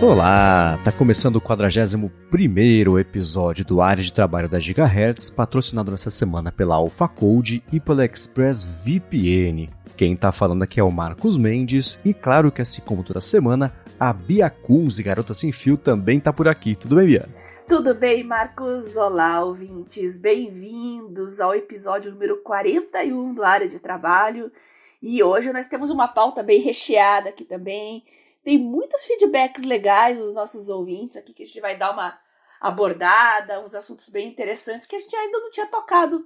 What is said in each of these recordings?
Olá, tá começando o 41 episódio do Área de Trabalho da Gigahertz, patrocinado nessa semana pela AlphaCode e pela ExpressVPN. Quem tá falando aqui é o Marcos Mendes e claro que assim como toda semana, a Bia Kunz, Garota Sem Fio, também tá por aqui. Tudo bem, Bia? Tudo bem, Marcos? Olá, ouvintes. Bem-vindos ao episódio número 41 do Área de Trabalho. E hoje nós temos uma pauta bem recheada aqui também. Tem muitos feedbacks legais dos nossos ouvintes aqui que a gente vai dar uma abordada, uns assuntos bem interessantes que a gente ainda não tinha tocado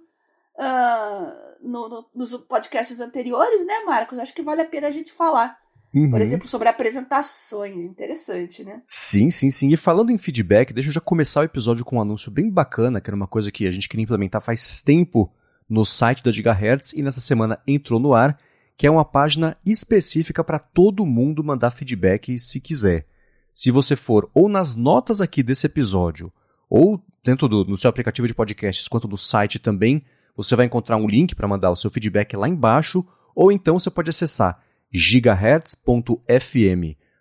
uh, no, no, nos podcasts anteriores, né, Marcos? Acho que vale a pena a gente falar. Uhum. Por exemplo, sobre apresentações. Interessante, né? Sim, sim, sim. E falando em feedback, deixa eu já começar o episódio com um anúncio bem bacana, que era uma coisa que a gente queria implementar faz tempo no site da Gigahertz e nessa semana entrou no ar, que é uma página específica para todo mundo mandar feedback se quiser. Se você for ou nas notas aqui desse episódio, ou dentro do no seu aplicativo de podcasts, quanto no site também, você vai encontrar um link para mandar o seu feedback lá embaixo, ou então você pode acessar gigahertz.fm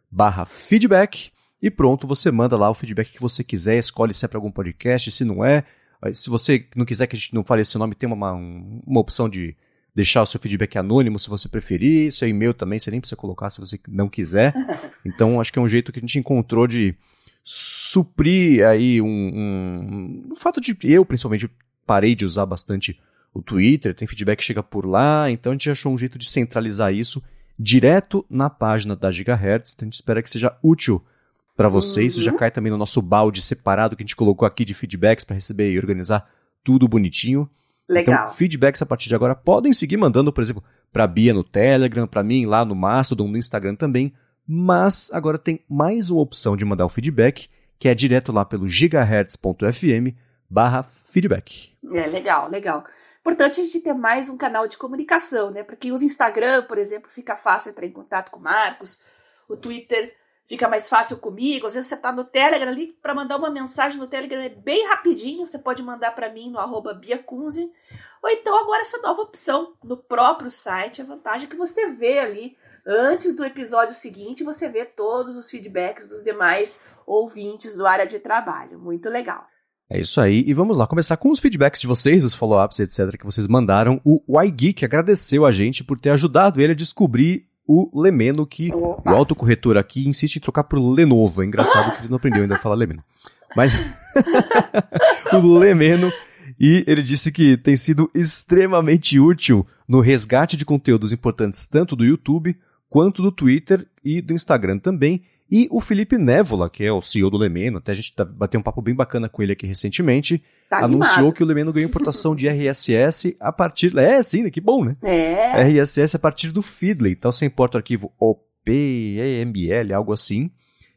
barra feedback e pronto, você manda lá o feedback que você quiser, escolhe se é para algum podcast, se não é. Se você não quiser que a gente não fale esse nome, tem uma, uma opção de deixar o seu feedback anônimo se você preferir, seu e-mail também, você nem precisa colocar se você não quiser. Então, acho que é um jeito que a gente encontrou de suprir aí um, um, o fato de eu, principalmente, parei de usar bastante o Twitter, tem feedback que chega por lá, então a gente achou um jeito de centralizar isso direto na página da Gigahertz. Então a gente espera que seja útil para vocês. Uhum. Isso já uhum. cai também no nosso balde separado que a gente colocou aqui de feedbacks para receber e organizar tudo bonitinho. Legal. Então, feedbacks a partir de agora podem seguir mandando, por exemplo, para Bia no Telegram, para mim lá no Mastodon, no Instagram também. Mas agora tem mais uma opção de mandar o feedback, que é direto lá pelo gigahertz.fm barra feedback. É, legal, legal. Importante a gente ter mais um canal de comunicação, né? Para quem usa Instagram, por exemplo, fica fácil entrar em contato com o Marcos. O Twitter fica mais fácil comigo. Às vezes você está no Telegram ali, para mandar uma mensagem no Telegram é bem rapidinho. Você pode mandar para mim no arroba biacunze. Ou então agora essa nova opção no próprio site. A vantagem é que você vê ali, antes do episódio seguinte, você vê todos os feedbacks dos demais ouvintes do área de trabalho. Muito legal. É isso aí, e vamos lá começar com os feedbacks de vocês, os follow-ups, etc., que vocês mandaram. O YGeek agradeceu a gente por ter ajudado ele a descobrir o Lemeno, que Opa. o autocorretor aqui insiste em trocar por Lenovo. É engraçado que ele não aprendeu ainda a falar Lemeno. Mas o Lemeno, e ele disse que tem sido extremamente útil no resgate de conteúdos importantes tanto do YouTube quanto do Twitter e do Instagram também, e o Felipe Névola, que é o CEO do Lemeno, até a gente tá, bateu um papo bem bacana com ele aqui recentemente, tá anunciou que o Lemeno ganhou importação de RSS a partir. É, sim, né? que bom, né? É. RSS a partir do Feedly. Então você importa o arquivo OPEML, algo assim.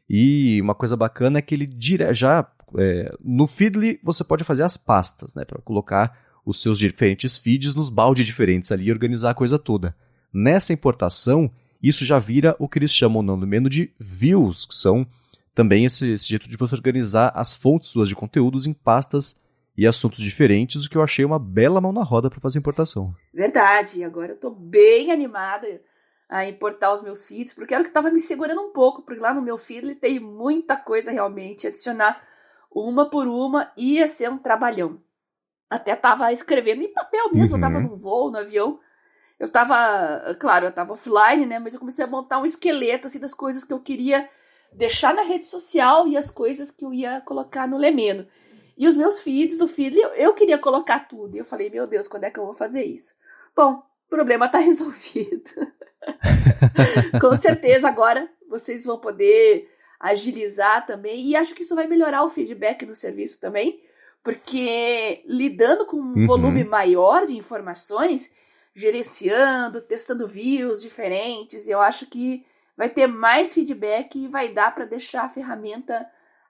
E uma coisa bacana é que ele dire... já. É, no Feedly você pode fazer as pastas, né? Para colocar os seus diferentes feeds nos baldes diferentes ali e organizar a coisa toda. Nessa importação isso já vira o que eles chamam, não do menos, de views, que são também esse, esse jeito de você organizar as fontes suas de conteúdos em pastas e assuntos diferentes, o que eu achei uma bela mão na roda para fazer importação. Verdade, agora eu estou bem animada a importar os meus feeds, porque era o que estava me segurando um pouco, porque lá no meu feed ele tem muita coisa realmente, adicionar uma por uma ia ser um trabalhão. Até estava escrevendo em papel mesmo, uhum. eu no voo, no avião, eu tava, claro, eu tava offline, né? Mas eu comecei a montar um esqueleto assim das coisas que eu queria deixar na rede social e as coisas que eu ia colocar no Lemeno. E os meus feeds do feed, eu, eu queria colocar tudo. E eu falei, meu Deus, quando é que eu vou fazer isso? Bom, o problema tá resolvido. Com certeza agora vocês vão poder agilizar também. E acho que isso vai melhorar o feedback no serviço também, porque lidando com um uhum. volume maior de informações, gerenciando, testando views diferentes. Eu acho que vai ter mais feedback e vai dar para deixar a ferramenta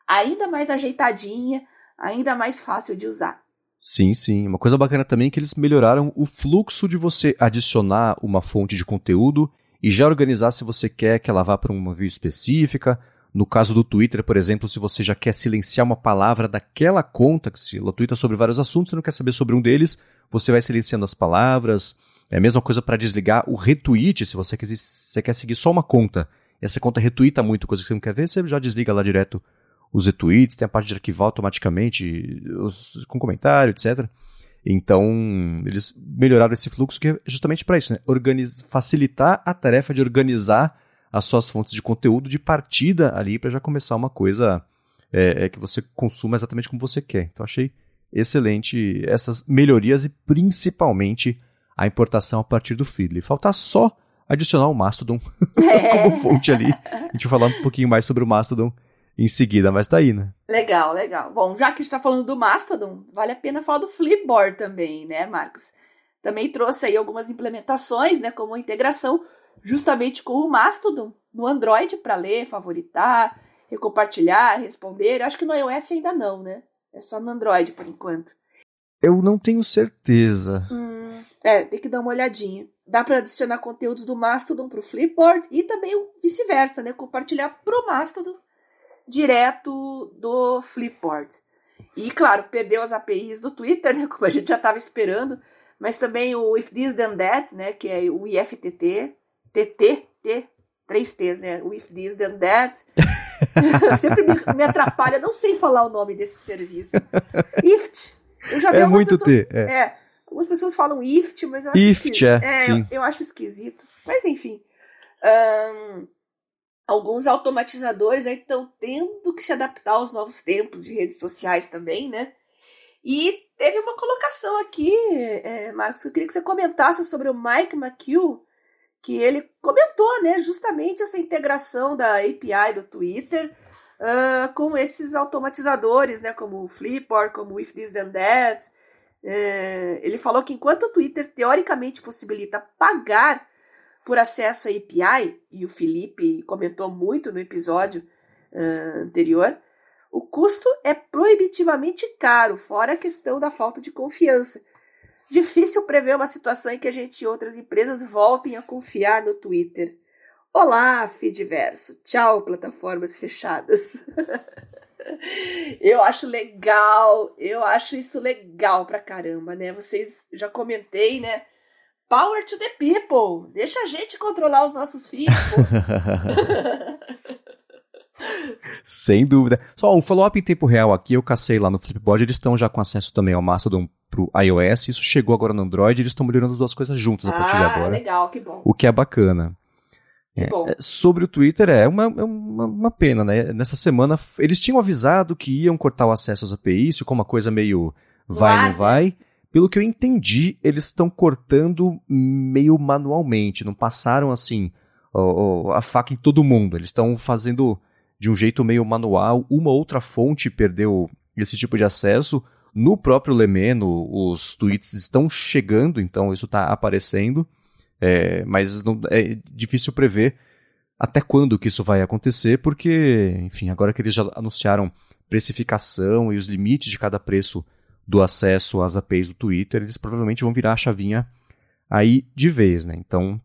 ainda mais ajeitadinha, ainda mais fácil de usar. Sim, sim. Uma coisa bacana também é que eles melhoraram o fluxo de você adicionar uma fonte de conteúdo e já organizar se você quer que ela vá para uma view específica. No caso do Twitter, por exemplo, se você já quer silenciar uma palavra daquela conta, que se ela twitta sobre vários assuntos, você não quer saber sobre um deles, você vai silenciando as palavras. É a mesma coisa para desligar o retweet, se você, quer, você quer seguir só uma conta essa conta retuita muito coisa que você não quer ver, você já desliga lá direto os retweets, tem a parte de arquivar automaticamente, os, com comentário, etc. Então, eles melhoraram esse fluxo que é justamente para isso, né? Organiz, facilitar a tarefa de organizar as suas fontes de conteúdo de partida ali para já começar uma coisa é, é, que você consuma exatamente como você quer. Então, achei excelente essas melhorias e principalmente a importação a partir do Feedly. Falta só adicionar o Mastodon é. como fonte ali. A gente vai falar um pouquinho mais sobre o Mastodon em seguida, mas tá aí, né? Legal, legal. Bom, já que a gente tá falando do Mastodon, vale a pena falar do Flipboard também, né, Marcos? Também trouxe aí algumas implementações, né, como a integração justamente com o Mastodon no Android para ler, favoritar, recompartilhar, responder. Acho que no iOS ainda não, né? É só no Android por enquanto. Eu não tenho certeza. Hum, é, tem que dar uma olhadinha. Dá para adicionar conteúdos do Mastodon para o Flipboard e também o vice-versa, né? Compartilhar para o Mastodon direto do Flipboard. E, claro, perdeu as APIs do Twitter, né, como a gente já estava esperando, mas também o If This Then That, né, que é o IFTT, TT, T, três T's, né, o If This Then That. Sempre me, me, atrapalha, não sei falar o nome desse serviço. IFT. Eu já vi é muito pessoas, T. É. é. Algumas pessoas falam IFT, mas eu acho IFT, é, é sim. Eu, eu, acho esquisito. Mas enfim. Um, alguns automatizadores aí estão tendo que se adaptar aos novos tempos de redes sociais também, né? E teve uma colocação aqui, é, Marcos, que eu queria que você comentasse sobre o Mike McHugh, que ele comentou, né, justamente essa integração da API do Twitter uh, com esses automatizadores, né, como o Flipboard, como o If This Then That. Uh, ele falou que enquanto o Twitter teoricamente possibilita pagar por acesso à API, e o Felipe comentou muito no episódio uh, anterior, o custo é proibitivamente caro, fora a questão da falta de confiança. Difícil prever uma situação em que a gente e outras empresas voltem a confiar no Twitter. Olá, Feedverso. Tchau, plataformas fechadas. eu acho legal, eu acho isso legal pra caramba, né? Vocês já comentei, né? Power to the people. Deixa a gente controlar os nossos filhos. Sem dúvida. Só um follow-up em tempo real aqui, eu cacei lá no Flipboard, eles estão já com acesso também ao Mastodon pro iOS, isso chegou agora no Android, eles estão melhorando as duas coisas juntas ah, a partir de agora. legal, que bom. O que é bacana. É, bom. Sobre o Twitter, é uma, é uma, uma, pena, né? Nessa semana, eles tinham avisado que iam cortar o acesso às APIs, ficou uma coisa meio vai, não vai. Pelo que eu entendi, eles estão cortando meio manualmente, não passaram assim a faca em todo mundo. Eles estão fazendo de um jeito meio manual. Uma outra fonte perdeu esse tipo de acesso. No próprio Lemeno, os tweets estão chegando, então isso está aparecendo. É, mas não, é difícil prever até quando que isso vai acontecer, porque, enfim, agora que eles já anunciaram precificação e os limites de cada preço do acesso às APIs do Twitter, eles provavelmente vão virar a chavinha aí de vez, né? Então,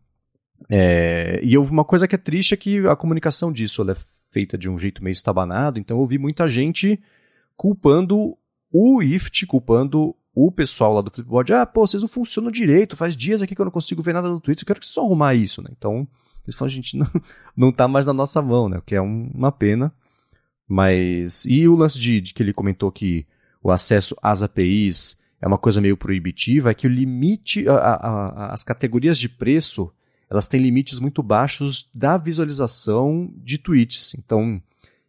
é... e uma coisa que é triste é que a comunicação disso é feita de um jeito meio estabanado, então eu ouvi muita gente culpando o IFT, culpando o pessoal lá do Flipboard. Ah, pô, vocês não funcionam direito, faz dias aqui que eu não consigo ver nada no Twitter, eu quero que só arrumar isso, né? Então, eles falam, a gente não, não tá mais na nossa mão, né? O que é um, uma pena. Mas. E o lance de, de que ele comentou que o acesso às APIs é uma coisa meio proibitiva, é que o limite, a, a, a, as categorias de preço, elas têm limites muito baixos da visualização de tweets. Então,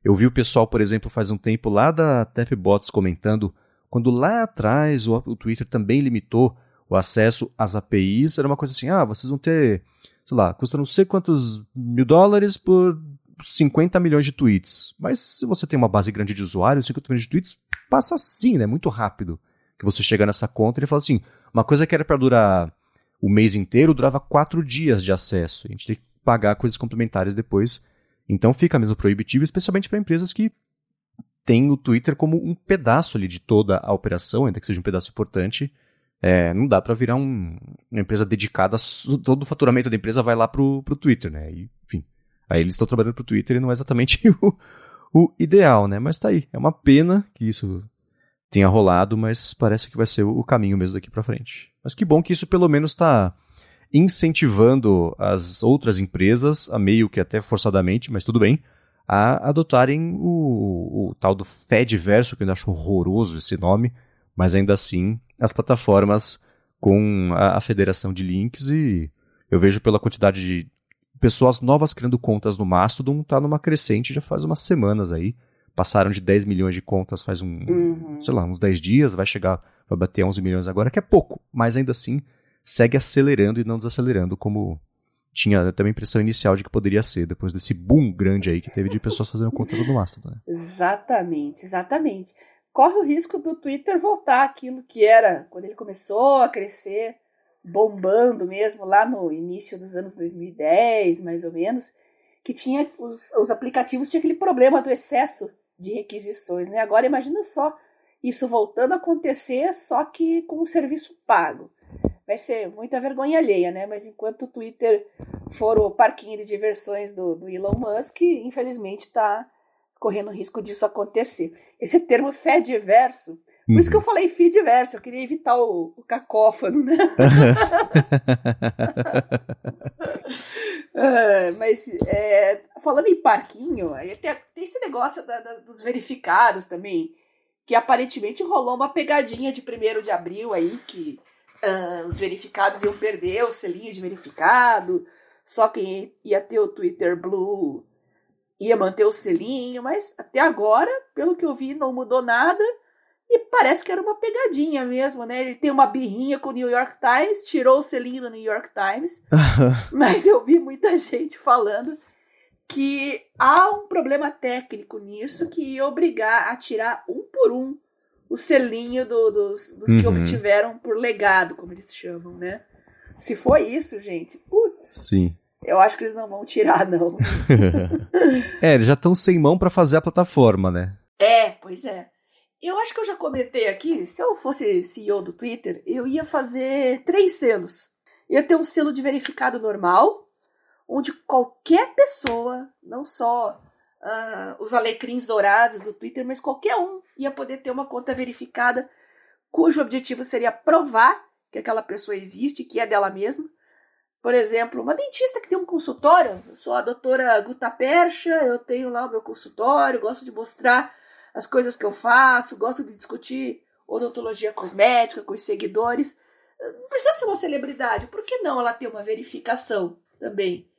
eu vi o pessoal, por exemplo, faz um tempo lá da Tapbots comentando, quando lá atrás o, o Twitter também limitou o acesso às APIs, era uma coisa assim, ah, vocês vão ter, sei lá, custa não sei quantos mil dólares por 50 milhões de tweets. Mas se você tem uma base grande de usuários, 50 milhões de tweets passa assim, né? Muito rápido. Que você chega nessa conta e ele fala assim: uma coisa que era para durar o mês inteiro durava quatro dias de acesso. A gente tem que pagar coisas complementares depois. Então fica mesmo proibitivo, especialmente para empresas que têm o Twitter como um pedaço ali de toda a operação, ainda que seja um pedaço importante. É, não dá para virar um, uma empresa dedicada, todo o faturamento da empresa vai lá pro, pro Twitter, né? E, enfim, Aí eles estão trabalhando pro Twitter e não é exatamente o, o ideal, né? Mas tá aí. É uma pena que isso tenha rolado, mas parece que vai ser o caminho mesmo daqui para frente. Mas que bom que isso pelo menos está incentivando as outras empresas, a meio que até forçadamente, mas tudo bem, a adotarem o, o tal do Fediverso, que eu acho horroroso esse nome, mas ainda assim as plataformas com a, a federação de links e eu vejo pela quantidade de pessoas novas criando contas no Mastodon, tá numa crescente já faz umas semanas aí. Passaram de 10 milhões de contas faz um, uhum. sei lá, uns 10 dias, vai chegar, vai bater 11 milhões agora, que é pouco, mas ainda assim segue acelerando e não desacelerando como tinha uma impressão inicial de que poderia ser, depois desse boom grande aí que teve de pessoas fazendo contas no Mastodon. Né? Exatamente, exatamente. Corre o risco do Twitter voltar aquilo que era quando ele começou a crescer, bombando mesmo lá no início dos anos 2010, mais ou menos, que tinha os, os aplicativos tinha aquele problema do excesso de requisições, né? Agora imagina só isso voltando a acontecer, só que com um serviço pago vai ser muita vergonha alheia, né? Mas enquanto o Twitter for o parquinho de diversões do, do Elon Musk, infelizmente está correndo risco disso acontecer. Esse termo Fediverso, por uhum. isso que eu uhum. falei Fediverso, eu queria evitar o, o cacófano, né? é, mas é, falando em parquinho, aí tem, tem esse negócio da, da, dos verificados também, que aparentemente rolou uma pegadinha de 1 de abril aí, que uh, os verificados iam perder o selinho de verificado, só quem ia ter o Twitter Blue ia manter o selinho, mas até agora, pelo que eu vi, não mudou nada. E parece que era uma pegadinha mesmo, né? Ele tem uma birrinha com o New York Times, tirou o selinho do New York Times, mas eu vi muita gente falando que há um problema técnico nisso que ia obrigar a tirar um por um o selinho do, dos, dos uhum. que obtiveram por legado, como eles chamam, né? Se for isso, gente, putz. Sim. Eu acho que eles não vão tirar, não. é, eles já estão sem mão para fazer a plataforma, né? É, pois é. Eu acho que eu já comentei aqui, se eu fosse CEO do Twitter, eu ia fazer três selos. Ia ter um selo de verificado normal, onde qualquer pessoa, não só uh, os alecrins dourados do Twitter, mas qualquer um ia poder ter uma conta verificada cujo objetivo seria provar que aquela pessoa existe, que é dela mesma. Por exemplo, uma dentista que tem um consultório, eu sou a doutora Guta Percha, eu tenho lá o meu consultório, gosto de mostrar as coisas que eu faço, gosto de discutir odontologia cosmética com os seguidores. Não precisa ser uma celebridade, por que não ela ter uma verificação também?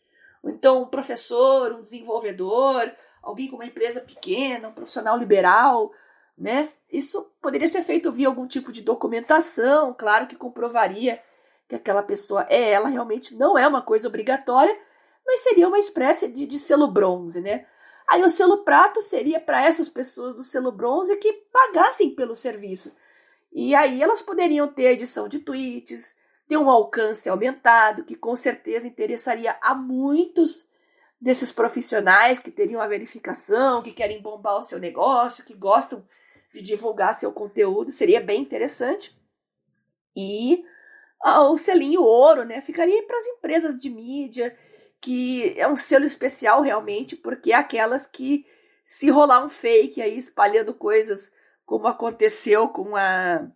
Então, um professor, um desenvolvedor, alguém com uma empresa pequena, um profissional liberal, né? Isso poderia ser feito via algum tipo de documentação, claro que comprovaria que aquela pessoa é ela, realmente não é uma coisa obrigatória, mas seria uma espécie de, de selo bronze, né? Aí o selo prato seria para essas pessoas do selo bronze que pagassem pelo serviço. E aí elas poderiam ter edição de tweets, ter um alcance aumentado, que com certeza interessaria a muitos desses profissionais que teriam a verificação, que querem bombar o seu negócio, que gostam de divulgar seu conteúdo, seria bem interessante. E ah, o selinho ouro, né, ficaria para as empresas de mídia, que é um selo especial realmente, porque é aquelas que se rolar um fake aí espalhando coisas como aconteceu com a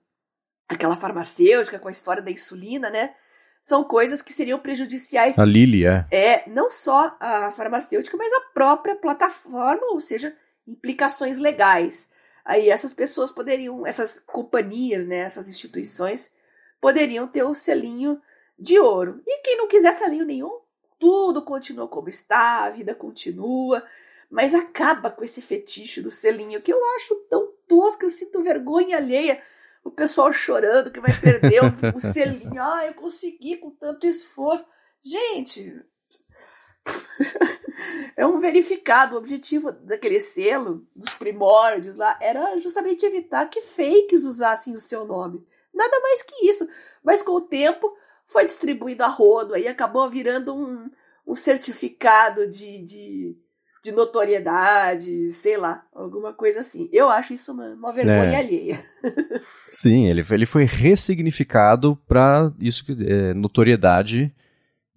aquela farmacêutica com a história da insulina, né? São coisas que seriam prejudiciais. A Lili, é. É, não só a farmacêutica, mas a própria plataforma, ou seja, implicações legais. Aí essas pessoas poderiam, essas companhias, né, essas instituições, poderiam ter o selinho de ouro. E quem não quiser selinho nenhum, tudo continua como está, a vida continua, mas acaba com esse fetiche do selinho, que eu acho tão tosco, eu sinto vergonha alheia o pessoal chorando que vai perder o, o selinho. Ah, eu consegui com tanto esforço. Gente, é um verificado. O objetivo daquele selo, dos primórdios lá, era justamente evitar que fakes usassem o seu nome. Nada mais que isso. Mas com o tempo foi distribuído a rodo, aí acabou virando um, um certificado de, de de notoriedade, sei lá, alguma coisa assim. Eu acho isso uma, uma vergonha é. alheia. Sim, ele, ele foi ressignificado para isso que é notoriedade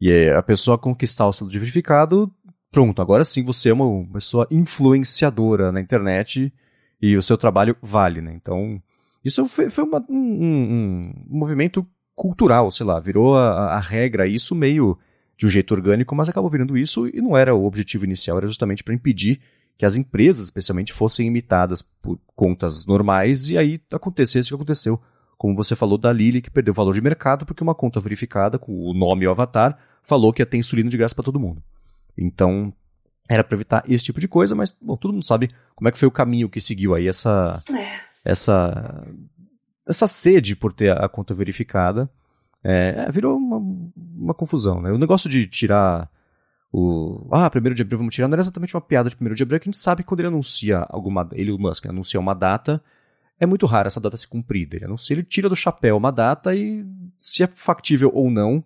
e é a pessoa conquistar o selo de verificado, pronto, agora sim você é uma pessoa influenciadora na internet e o seu trabalho vale, né? Então, isso foi, foi uma, um, um, um movimento cultural, sei lá, virou a, a regra isso meio de um jeito orgânico, mas acabou virando isso e não era o objetivo inicial, era justamente para impedir que as empresas, especialmente, fossem imitadas por contas normais e aí acontecesse o que aconteceu. Como você falou da Lily, que perdeu valor de mercado porque uma conta verificada com o nome e o avatar falou que ia ter insulina de graça para todo mundo. Então, era para evitar esse tipo de coisa, mas bom, todo mundo sabe como é que foi o caminho que seguiu aí essa é. essa essa sede por ter a conta verificada. É, é, virou uma, uma confusão, né? O negócio de tirar o. Ah, primeiro de abril vamos tirar, não era exatamente uma piada de primeiro de abril, que a gente sabe que quando ele anuncia alguma. Ele, o Musk, anuncia uma data, é muito raro essa data ser cumprida. Ele anuncia, ele tira do chapéu uma data e se é factível ou não,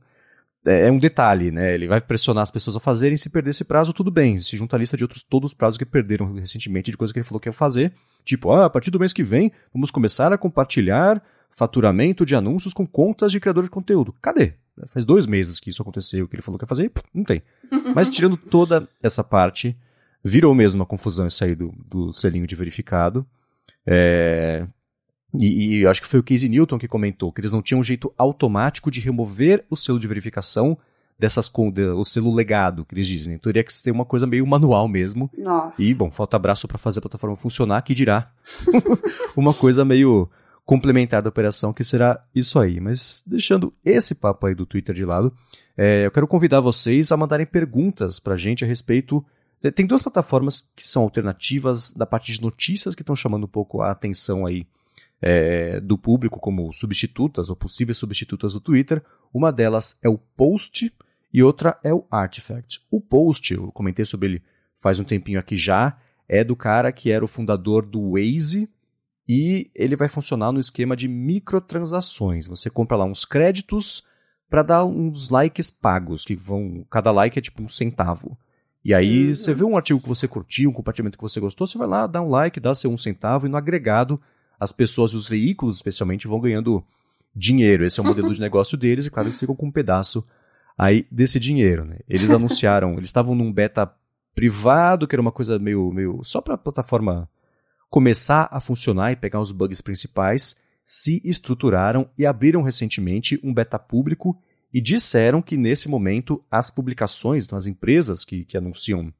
é, é um detalhe, né? Ele vai pressionar as pessoas a fazerem, se perder esse prazo, tudo bem. Se junta a lista de outros todos os prazos que perderam recentemente de coisas que ele falou que ia fazer. Tipo, ah, a partir do mês que vem, vamos começar a compartilhar faturamento de anúncios com contas de criador de conteúdo. Cadê? Faz dois meses que isso aconteceu, que ele falou que ia fazer, não tem. Mas tirando toda essa parte, virou mesmo uma confusão isso aí do, do selinho de verificado. É, e, e acho que foi o Casey Newton que comentou que eles não tinham um jeito automático de remover o selo de verificação dessas o selo legado que eles dizem. Então teria que ser uma coisa meio manual mesmo. Nossa. E bom, falta abraço para fazer a plataforma funcionar, que dirá uma coisa meio complementar da operação que será isso aí. Mas deixando esse papo aí do Twitter de lado, é, eu quero convidar vocês a mandarem perguntas para a gente a respeito. Tem duas plataformas que são alternativas da parte de notícias que estão chamando um pouco a atenção aí é, do público como substitutas ou possíveis substitutas do Twitter. Uma delas é o Post e outra é o Artifact. O Post, eu comentei sobre ele faz um tempinho aqui já, é do cara que era o fundador do Waze e ele vai funcionar no esquema de microtransações. Você compra lá uns créditos para dar uns likes pagos, que vão. Cada like é tipo um centavo. E aí uhum. você vê um artigo que você curtiu, um compartilhamento que você gostou, você vai lá, dá um like, dá seu um centavo, e no agregado as pessoas e os veículos, especialmente, vão ganhando dinheiro. Esse é o modelo de negócio deles, e claro, eles ficam com um pedaço aí desse dinheiro. Né? Eles anunciaram, eles estavam num beta privado, que era uma coisa meio, meio só para plataforma começar a funcionar e pegar os bugs principais, se estruturaram e abriram recentemente um beta público e disseram que nesse momento as publicações, então as empresas que, que anunciam,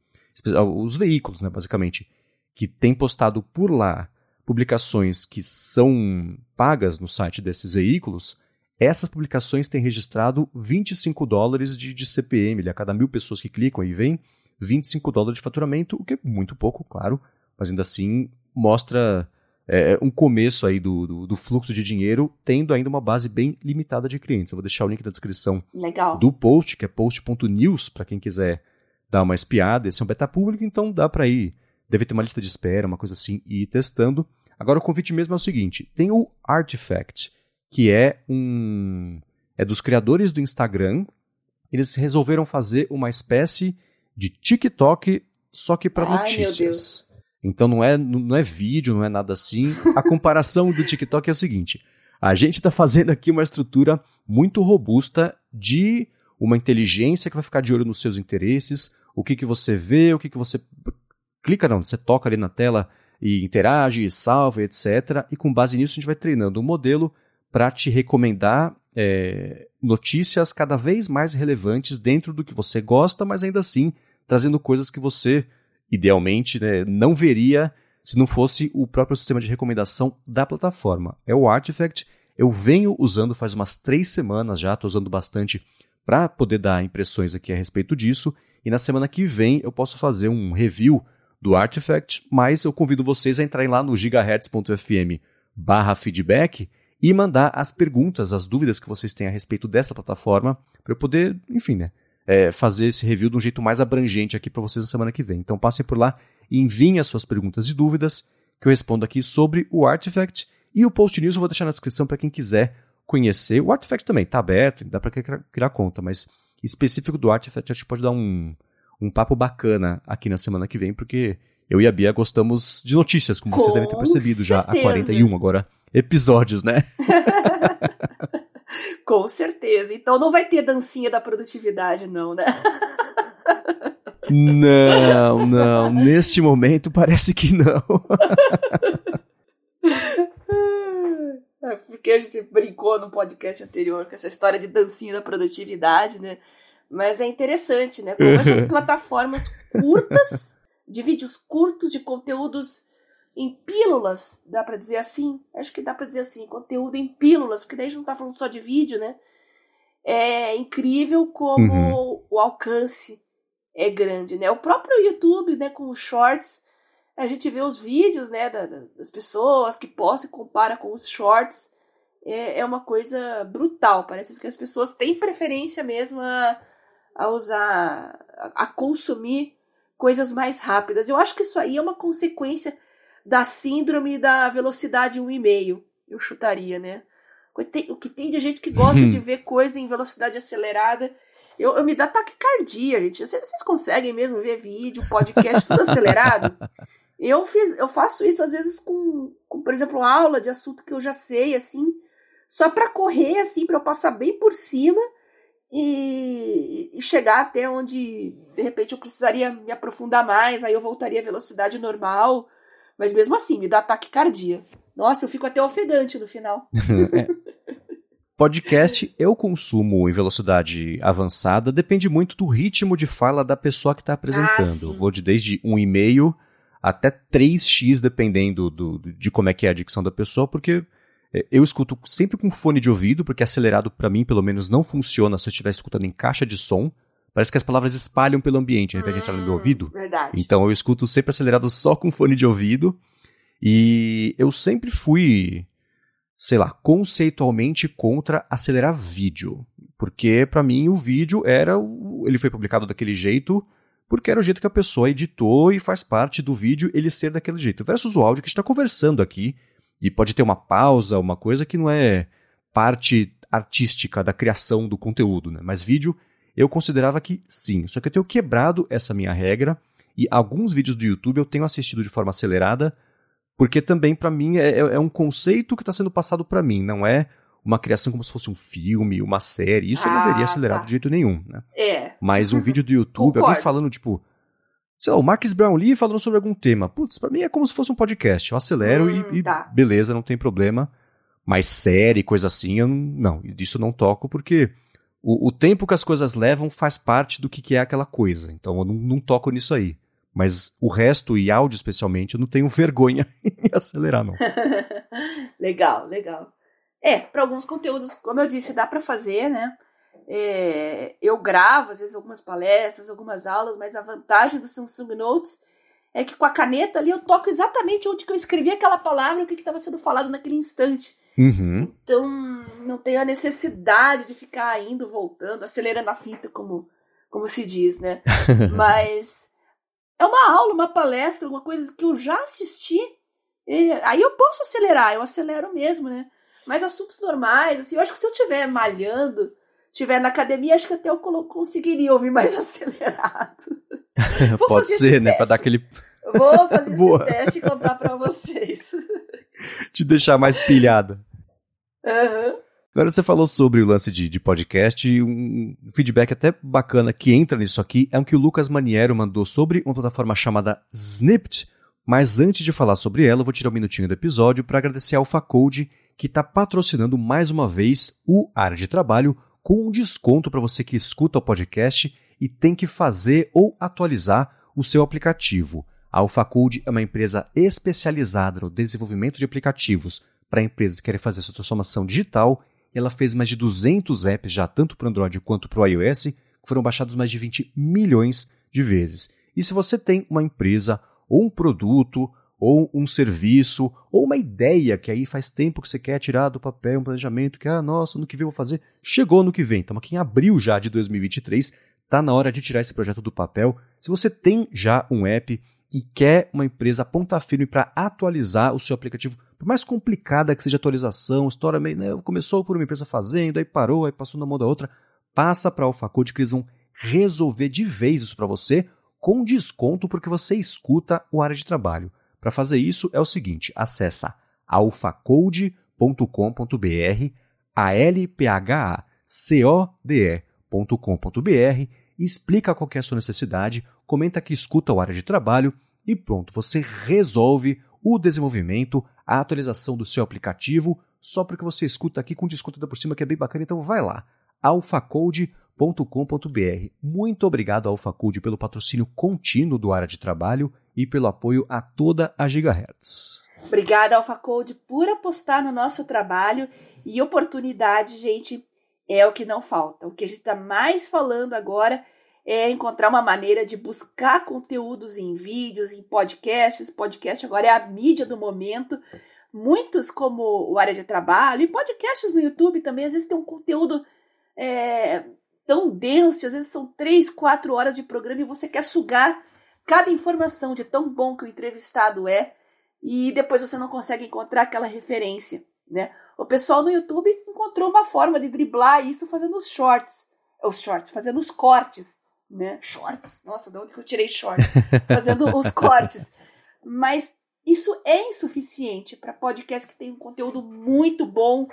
os veículos, né, basicamente, que têm postado por lá publicações que são pagas no site desses veículos, essas publicações têm registrado 25 dólares de, de CPM. A cada mil pessoas que clicam e vem, 25 dólares de faturamento, o que é muito pouco, claro, mas ainda assim mostra é, um começo aí do, do, do, fluxo de dinheiro, tendo ainda uma base bem limitada de clientes. Eu vou deixar o link na descrição Legal. do post, que é post.news, para quem quiser dar uma espiada. Esse é um beta público, então dá para ir deve ter uma lista de espera, uma coisa assim, e ir testando. Agora o convite mesmo é o seguinte: tem o Artifact, que é um. é dos criadores do Instagram. Eles resolveram fazer uma espécie de TikTok, só que para notícias. Então não é, não é vídeo, não é nada assim. A comparação do TikTok é o seguinte: a gente está fazendo aqui uma estrutura muito robusta de uma inteligência que vai ficar de olho nos seus interesses, o que, que você vê, o que, que você clica não, você toca ali na tela e interage, salva, etc. E com base nisso a gente vai treinando um modelo para te recomendar é, notícias cada vez mais relevantes dentro do que você gosta, mas ainda assim trazendo coisas que você, idealmente, né, não veria se não fosse o próprio sistema de recomendação da plataforma. É o Artifact. Eu venho usando faz umas três semanas já, estou usando bastante para poder dar impressões aqui a respeito disso. E na semana que vem eu posso fazer um review do Artifact, mas eu convido vocês a entrarem lá no gigahertz.fm barra feedback e mandar as perguntas, as dúvidas que vocês têm a respeito dessa plataforma, para eu poder, enfim, né, é, fazer esse review de um jeito mais abrangente aqui para vocês na semana que vem. Então passem por lá e enviem as suas perguntas e dúvidas, que eu respondo aqui sobre o Artifact. E o Post News eu vou deixar na descrição para quem quiser conhecer. O Artifact também está aberto, dá para criar, criar conta, mas específico do Artifact acho que pode dar um, um papo bacana aqui na semana que vem, porque eu e a Bia gostamos de notícias, como Com vocês devem ter percebido certeza. já há 41 agora episódios, né? Com certeza. Então não vai ter dancinha da produtividade, não, né? Não, não. Neste momento parece que não. É, porque a gente brincou no podcast anterior com essa história de dancinha da produtividade, né? Mas é interessante, né? Como essas plataformas curtas, de vídeos curtos, de conteúdos em pílulas, dá para dizer assim? Acho que dá para dizer assim, conteúdo em pílulas, porque daí a gente não tá falando só de vídeo, né? É incrível como uhum. o alcance é grande, né? O próprio YouTube, né, com os shorts, a gente vê os vídeos, né, das pessoas que postam e compara com os shorts, é, é uma coisa brutal. Parece que as pessoas têm preferência mesmo a, a usar, a, a consumir coisas mais rápidas. Eu acho que isso aí é uma consequência da síndrome da velocidade 1,5, eu chutaria, né? O que tem de gente que gosta de ver coisa em velocidade acelerada. Eu, eu me dá taquicardia, gente. Vocês, vocês conseguem mesmo ver vídeo, podcast, tudo acelerado? Eu, fiz, eu faço isso às vezes com, com, por exemplo, aula de assunto que eu já sei, assim, só para correr, assim, para eu passar bem por cima e, e, chegar até onde, de repente, eu precisaria me aprofundar mais, aí eu voltaria à velocidade normal. Mas mesmo assim, me dá taquicardia. Nossa, eu fico até ofegante no final. é. Podcast eu consumo em velocidade avançada, depende muito do ritmo de fala da pessoa que está apresentando. Ah, vou de desde 1,5 até 3x, dependendo do, de como é que é a dicção da pessoa, porque é, eu escuto sempre com fone de ouvido, porque acelerado para mim, pelo menos, não funciona se eu estiver escutando em caixa de som. Parece que as palavras espalham pelo ambiente ao invés hum, de entrar no meu hum, ouvido. Verdade. Então eu escuto sempre acelerado só com fone de ouvido. E eu sempre fui, sei lá, conceitualmente contra acelerar vídeo. Porque para mim o vídeo era. Ele foi publicado daquele jeito porque era o jeito que a pessoa editou e faz parte do vídeo ele ser daquele jeito. Versus o áudio que a gente está conversando aqui. E pode ter uma pausa, uma coisa que não é parte artística da criação do conteúdo, né? Mas vídeo eu considerava que sim. Só que eu tenho quebrado essa minha regra e alguns vídeos do YouTube eu tenho assistido de forma acelerada, porque também para mim é, é, é, um conceito que está sendo passado para mim, não é uma criação como se fosse um filme, uma série. Isso ah, eu não veria ah, acelerado tá. de jeito nenhum, né? É. Mas um vídeo do YouTube, alguém falando, tipo, sei lá, o Marcus Brownlee falando sobre algum tema. Putz, pra mim é como se fosse um podcast. Eu acelero hum, e, e tá. beleza, não tem problema. Mas série, coisa assim, eu não, disso eu não toco porque o, o, tempo que as coisas levam faz parte do que, que é aquela coisa. Então eu não, não, toco nisso aí. Mas o resto, e áudio especialmente, eu não tenho vergonha em acelerar, não. legal, legal. É, para alguns conteúdos, como eu disse, dá para fazer, né? É, eu gravo, às vezes, algumas palestras, algumas aulas, mas a vantagem do Samsung Notes é que com a caneta ali eu toco exatamente onde que eu escrevi aquela palavra e o que estava sendo falado naquele instante. Uhum. Então, não tenho a necessidade de ficar indo, voltando, acelerando a fita, como, como se diz, né? Mas é uma aula, uma palestra, uma coisa que eu já assisti. aí eu posso acelerar, eu acelero mesmo, né? Mas assuntos normais, assim, eu acho que se eu estiver malhando, estiver na academia, acho que até eu conseguiria ouvir mais acelerado. Pode ser, né? Para dar aquele. Vou fazer esse teste e contar para vocês. Te deixar mais pilhada. Uhum. Agora você falou sobre o lance de, de podcast, um feedback até bacana que entra nisso aqui é um que o Lucas Maniero mandou sobre uma plataforma chamada Snipped, mas antes de falar sobre ela, eu vou tirar um minutinho do episódio para agradecer a AlphaCode, que está patrocinando mais uma vez o Área de Trabalho com um desconto para você que escuta o podcast e tem que fazer ou atualizar o seu aplicativo. A AlphaCode é uma empresa especializada no desenvolvimento de aplicativos para empresas que querem fazer essa transformação digital. Ela fez mais de 200 apps já, tanto para o Android quanto para o iOS, que foram baixados mais de 20 milhões de vezes. E se você tem uma empresa, ou um produto, ou um serviço, ou uma ideia que aí faz tempo que você quer tirar do papel, um planejamento que, ah, nossa, no que vem eu vou fazer, chegou no que vem. Estamos aqui em abril já de 2023, está na hora de tirar esse projeto do papel. Se você tem já um app, e quer uma empresa ponta firme para atualizar o seu aplicativo, por mais complicada que seja a atualização, história meio, né, começou por uma empresa fazendo, aí parou, aí passou na mão da outra, passa para a AlphaCode que eles vão resolver de vez isso para você com desconto porque você escuta o área de trabalho. Para fazer isso é o seguinte, acessa alphacode.com.br, a l p h a c o d e.com.br, explica qual é a sua necessidade, comenta que escuta o área de trabalho e pronto, você resolve o desenvolvimento, a atualização do seu aplicativo só porque você escuta aqui com desconto da por cima, que é bem bacana. Então vai lá, alfacode.com.br. Muito obrigado, AlphaCode, pelo patrocínio contínuo do área de trabalho e pelo apoio a toda a Gigahertz. Obrigada, AlphaCode, por apostar no nosso trabalho e oportunidade, gente, é o que não falta. O que a gente está mais falando agora é encontrar uma maneira de buscar conteúdos em vídeos, em podcasts. Podcast agora é a mídia do momento muitos como o área de trabalho e podcasts no YouTube também, às vezes tem um conteúdo é, tão denso, às vezes são três, quatro horas de programa e você quer sugar cada informação de tão bom que o entrevistado é e depois você não consegue encontrar aquela referência, né? O pessoal no YouTube encontrou uma forma de driblar isso fazendo os shorts, os shorts, fazendo os cortes, né? Shorts, nossa, de onde que eu tirei shorts? Fazendo os cortes. Mas isso é insuficiente para podcast que tem um conteúdo muito bom,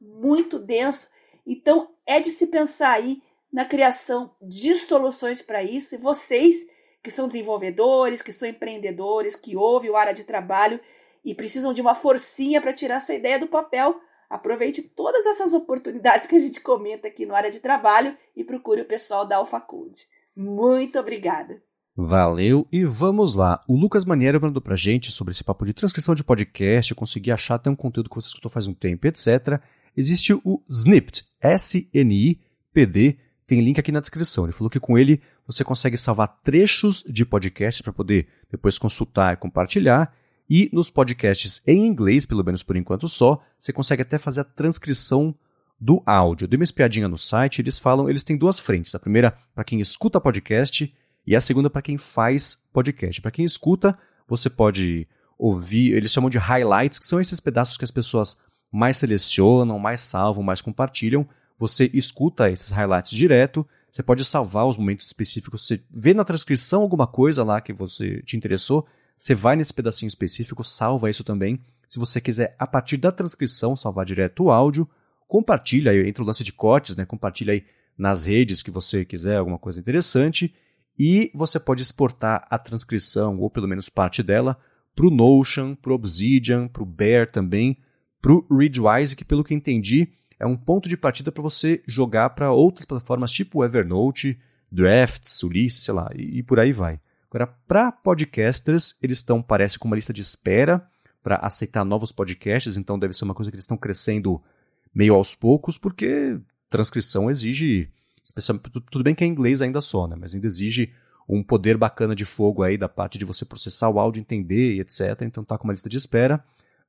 muito denso. Então, é de se pensar aí na criação de soluções para isso. E vocês, que são desenvolvedores, que são empreendedores, que ouvem o área de trabalho e precisam de uma forcinha para tirar sua ideia do papel, aproveite todas essas oportunidades que a gente comenta aqui no área de trabalho e procure o pessoal da AlphaCode. Muito obrigada! Valeu e vamos lá. O Lucas Maniero mandou pra gente sobre esse papo de transcrição de podcast, conseguir achar até um conteúdo que você escutou faz um tempo, etc. Existe o Snipped, S-N-I-P-D, tem link aqui na descrição. Ele falou que com ele você consegue salvar trechos de podcast para poder depois consultar e compartilhar. E nos podcasts em inglês, pelo menos por enquanto só, você consegue até fazer a transcrição do áudio. Dei uma espiadinha no site, eles falam, eles têm duas frentes. A primeira para quem escuta podcast e a segunda para quem faz podcast. Para quem escuta, você pode ouvir, eles chamam de highlights, que são esses pedaços que as pessoas mais selecionam, mais salvam, mais compartilham. Você escuta esses highlights direto, você pode salvar os momentos específicos, você vê na transcrição alguma coisa lá que você te interessou, você vai nesse pedacinho específico, salva isso também. Se você quiser, a partir da transcrição, salvar direto o áudio, compartilha aí, entre o lance de cortes, né? Compartilha aí nas redes que você quiser, alguma coisa interessante. E você pode exportar a transcrição, ou pelo menos parte dela, para o Notion, para o Obsidian, para o Bear também, para o Readwise, que pelo que entendi é um ponto de partida para você jogar para outras plataformas tipo Evernote, Drafts, Ulysses, sei lá, e, e por aí vai. Agora, para podcasters, eles estão, parece, com uma lista de espera para aceitar novos podcasts, então deve ser uma coisa que eles estão crescendo meio aos poucos, porque transcrição exige Especialmente, tudo bem que é inglês ainda só, né? Mas ainda exige um poder bacana de fogo aí da parte de você processar o áudio, entender e etc. Então tá com uma lista de espera.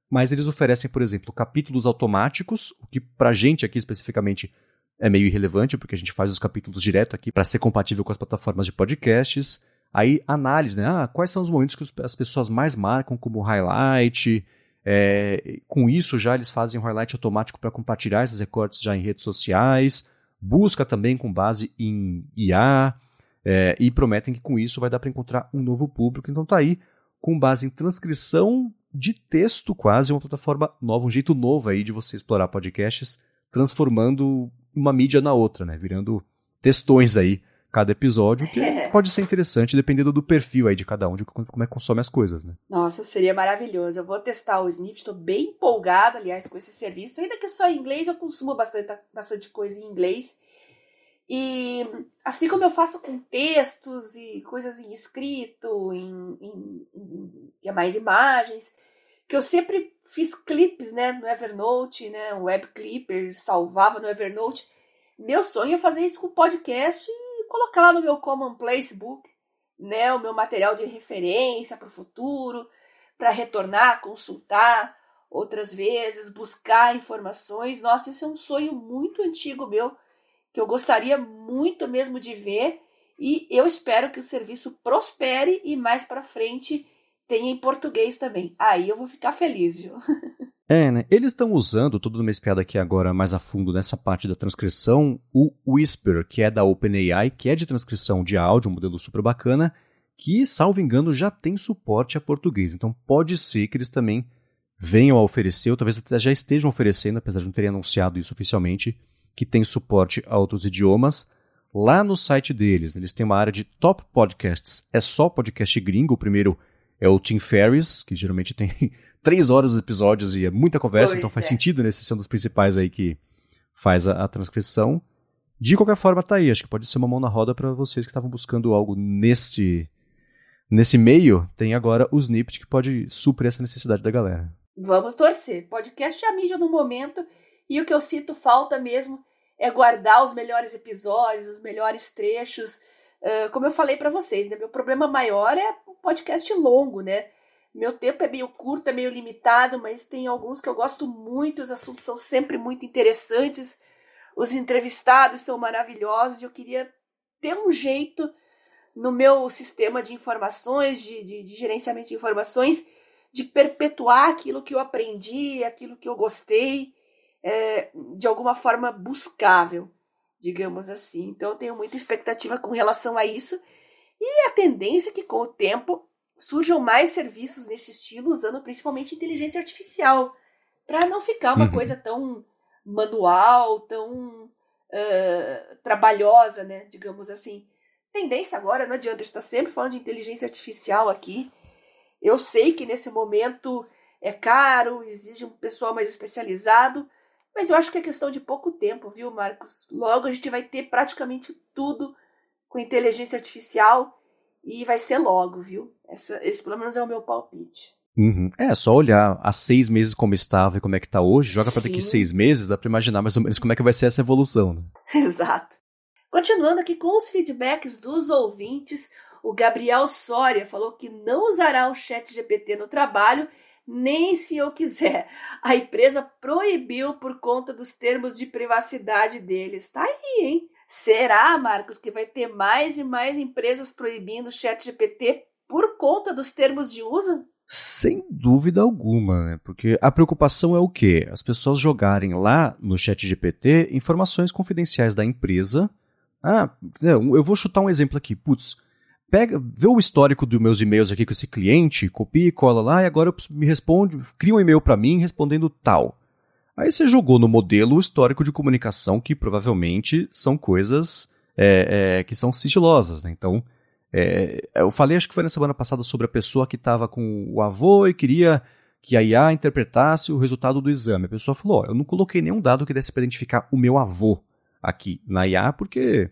Mas eles oferecem, por exemplo, capítulos automáticos, o que pra gente aqui especificamente é meio irrelevante, porque a gente faz os capítulos direto aqui para ser compatível com as plataformas de podcasts. Aí, análise, né? Ah, quais são os momentos que as pessoas mais marcam como highlight? É, com isso, já eles fazem um highlight automático para compartilhar esses recortes já em redes sociais busca também com base em IA, é, e prometem que com isso vai dar para encontrar um novo público. Então tá aí, com base em transcrição de texto quase, uma plataforma nova, um jeito novo aí de você explorar podcasts, transformando uma mídia na outra, né? Virando textões aí cada episódio, que é. pode ser interessante dependendo do perfil aí de cada um, de como é que consome as coisas, né? Nossa, seria maravilhoso. Eu vou testar o Snip, estou bem empolgada, aliás, com esse serviço. Ainda que só em inglês, eu consumo bastante, bastante coisa em inglês. E assim como eu faço com textos e coisas em escrito, em, em, em, mais imagens, que eu sempre fiz clipes né, no Evernote, né, um web clipper, salvava no Evernote. Meu sonho é fazer isso com podcast colocar lá no meu Commonplace Book, né, o meu material de referência para o futuro, para retornar, consultar outras vezes, buscar informações. Nossa, esse é um sonho muito antigo meu, que eu gostaria muito mesmo de ver, e eu espero que o serviço prospere e mais para frente tenha em português também. Aí eu vou ficar feliz, viu? É, né? Eles estão usando, tudo numa espiada aqui agora mais a fundo nessa parte da transcrição, o Whisper, que é da OpenAI, que é de transcrição de áudio, um modelo super bacana, que, salvo engano, já tem suporte a português. Então pode ser que eles também venham a oferecer, ou talvez até já estejam oferecendo, apesar de não terem anunciado isso oficialmente, que tem suporte a outros idiomas. Lá no site deles, eles têm uma área de top podcasts, é só podcast gringo, o primeiro é o Tim Ferriss, que geralmente tem três horas de episódios e é muita conversa, Pois então faz é. sentido nesse ser um dos principais aí que faz a, a transcrição. De qualquer forma, tá aí. Acho que pode ser uma mão na roda para vocês que estavam buscando algo neste nesse meio. Tem agora o Snippet que pode suprir essa necessidade da galera. Vamos torcer. Podcast é a mídia do momento e o que eu sinto falta mesmo é guardar os melhores episódios, os melhores trechos. Ah, como eu falei pra vocês, né? Meu problema maior é o podcast longo, né? Meu tempo é meio curto, é meio limitado, mas tem alguns que eu gosto muito, os assuntos são sempre muito interessantes, os entrevistados são maravilhosos e eu queria ter um jeito no meu sistema de informações, de, de, de gerenciamento de informações, de perpetuar aquilo que eu aprendi, aquilo que eu gostei, é, de alguma forma buscável, digamos assim. Então eu tenho muita expectativa com relação a isso. E a tendência é que com o tempo surjam mais serviços nesse estilo, usando principalmente inteligência artificial, para não ficar uma Uhum. coisa tão manual, tão ah, trabalhosa, né? Digamos assim. Tendência agora, não adianta, a gente está sempre falando de inteligência artificial aqui. Eu sei que nesse momento é caro, exige um pessoal mais especializado, mas eu acho que é questão de pouco tempo, viu, Marcos? Logo a gente vai ter praticamente tudo com inteligência artificial e vai ser logo, viu? Essa, esse pelo menos é o meu palpite. Uhum. É, só olhar há seis meses como estava e como é que tá hoje, joga pra daqui seis meses, dá pra imaginar mais ou menos como é que vai ser essa evolução, né? Exato. Continuando aqui com os feedbacks dos ouvintes, o Gabriel Soria falou que não usará o chat GPT no trabalho, nem se eu quiser. A empresa proibiu por conta dos termos de privacidade deles. Tá aí, hein? Será, Marcos, que vai ter mais e mais empresas proibindo o chat GPT por conta dos termos de uso? Sem dúvida alguma, né? Porque a preocupação é o quê? As pessoas jogarem lá no chat GPT informações confidenciais da empresa. Ah, eu vou chutar um exemplo aqui. Putz, pega, vê o histórico dos meus e-mails aqui com esse cliente, copia e cola lá e agora me responde, cria um e-mail para mim respondendo tal. Aí você jogou no modelo o histórico de comunicação que provavelmente são coisas é, é, que são sigilosas, né? Então, é, eu falei, acho que foi na semana passada, sobre a pessoa que estava com o avô e queria que a IA interpretasse o resultado do exame. A pessoa falou: ó, eu não coloquei nenhum dado que desse para identificar o meu avô aqui na IA, porque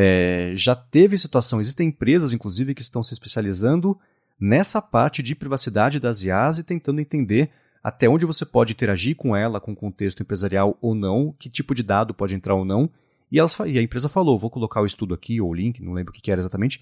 é, já teve situação, existem empresas, inclusive, que estão se especializando nessa parte de privacidade das IAs e tentando entender até onde você pode interagir com ela, com o contexto empresarial ou não, que tipo de dado pode entrar ou não. E, elas, e a empresa falou: vou colocar o estudo aqui, ou o link, não lembro o que, era exatamente.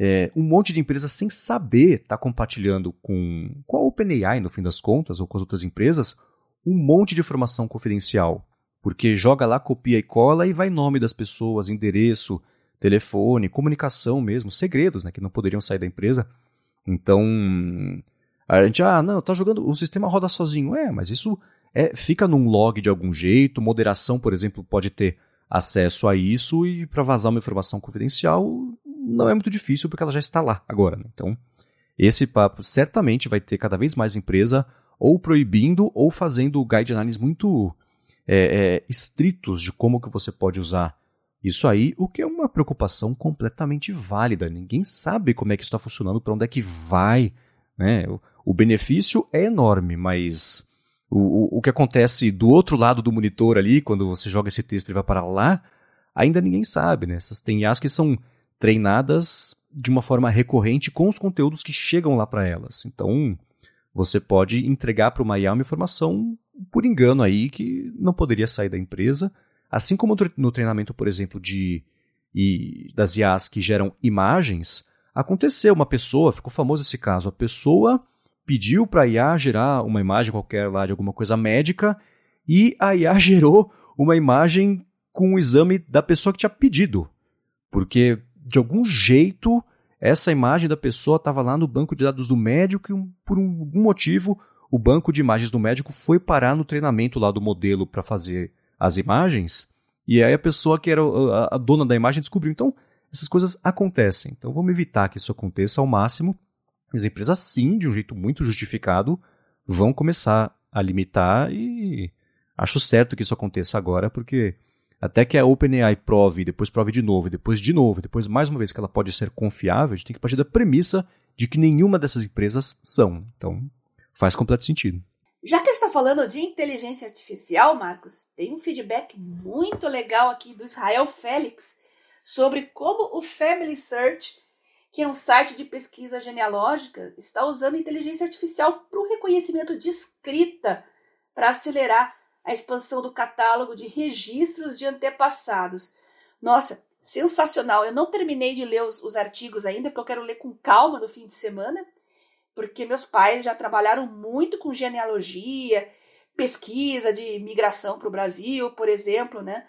É, um monte de empresas sem saber está compartilhando com, com a OpenAI, no fim das contas, ou com as outras empresas, um monte de informação confidencial. Porque joga lá, copia e cola e vai nome das pessoas, endereço, telefone, comunicação mesmo, segredos né, que não poderiam sair da empresa. Então, a gente, ah, não, tá jogando, o sistema roda sozinho. É, mas isso é, fica num log de algum jeito, moderação, por exemplo, pode ter acesso a isso e para vazar uma informação confidencial não é muito difícil porque ela já está lá agora. Né? Então, esse papo certamente vai ter cada vez mais empresa ou proibindo ou fazendo guidelines muito é, é, estritos de como que você pode usar isso aí, o que é uma preocupação completamente válida. Ninguém sabe como é que está funcionando, para onde é que vai. Né? O, o benefício é enorme, mas o, o, o que acontece do outro lado do monitor ali, quando você joga esse texto e vai para lá, ainda ninguém sabe. Né? Essas tem IAs que são treinadas de uma forma recorrente com os conteúdos que chegam lá para elas. Então, você pode entregar para uma IA uma informação por engano aí que não poderia sair da empresa, assim como no treinamento, por exemplo, de e das IAs que geram imagens, aconteceu uma pessoa, ficou famoso esse caso, a pessoa pediu para a IA gerar uma imagem qualquer lá de alguma coisa médica e a IA gerou uma imagem com o exame da pessoa que tinha pedido. Porque de algum jeito essa imagem da pessoa estava lá no banco de dados do médico e por algum motivo o banco de imagens do médico foi parar no treinamento lá do modelo para fazer as imagens e aí a pessoa que era a, dona da imagem descobriu. Então essas coisas acontecem. Então vamos evitar que isso aconteça ao máximo. As empresas sim, de um jeito muito justificado, vão começar a limitar e acho certo que isso aconteça agora porque até que a OpenAI prove, depois prove de novo, depois de novo, depois mais uma vez que ela pode ser confiável, a gente tem que partir da premissa de que nenhuma dessas empresas são. Então, faz completo sentido. Já que a gente está falando de inteligência artificial, Marcos, tem um feedback muito legal aqui do Israel Félix sobre como o Family Search, que é um site de pesquisa genealógica, está usando inteligência artificial para o reconhecimento de escrita para acelerar a expansão do catálogo de registros de antepassados. Nossa, sensacional! Eu não terminei de ler os, os artigos ainda, porque eu quero ler com calma no fim de semana, porque meus pais já trabalharam muito com genealogia, pesquisa de migração para o Brasil, por exemplo, né?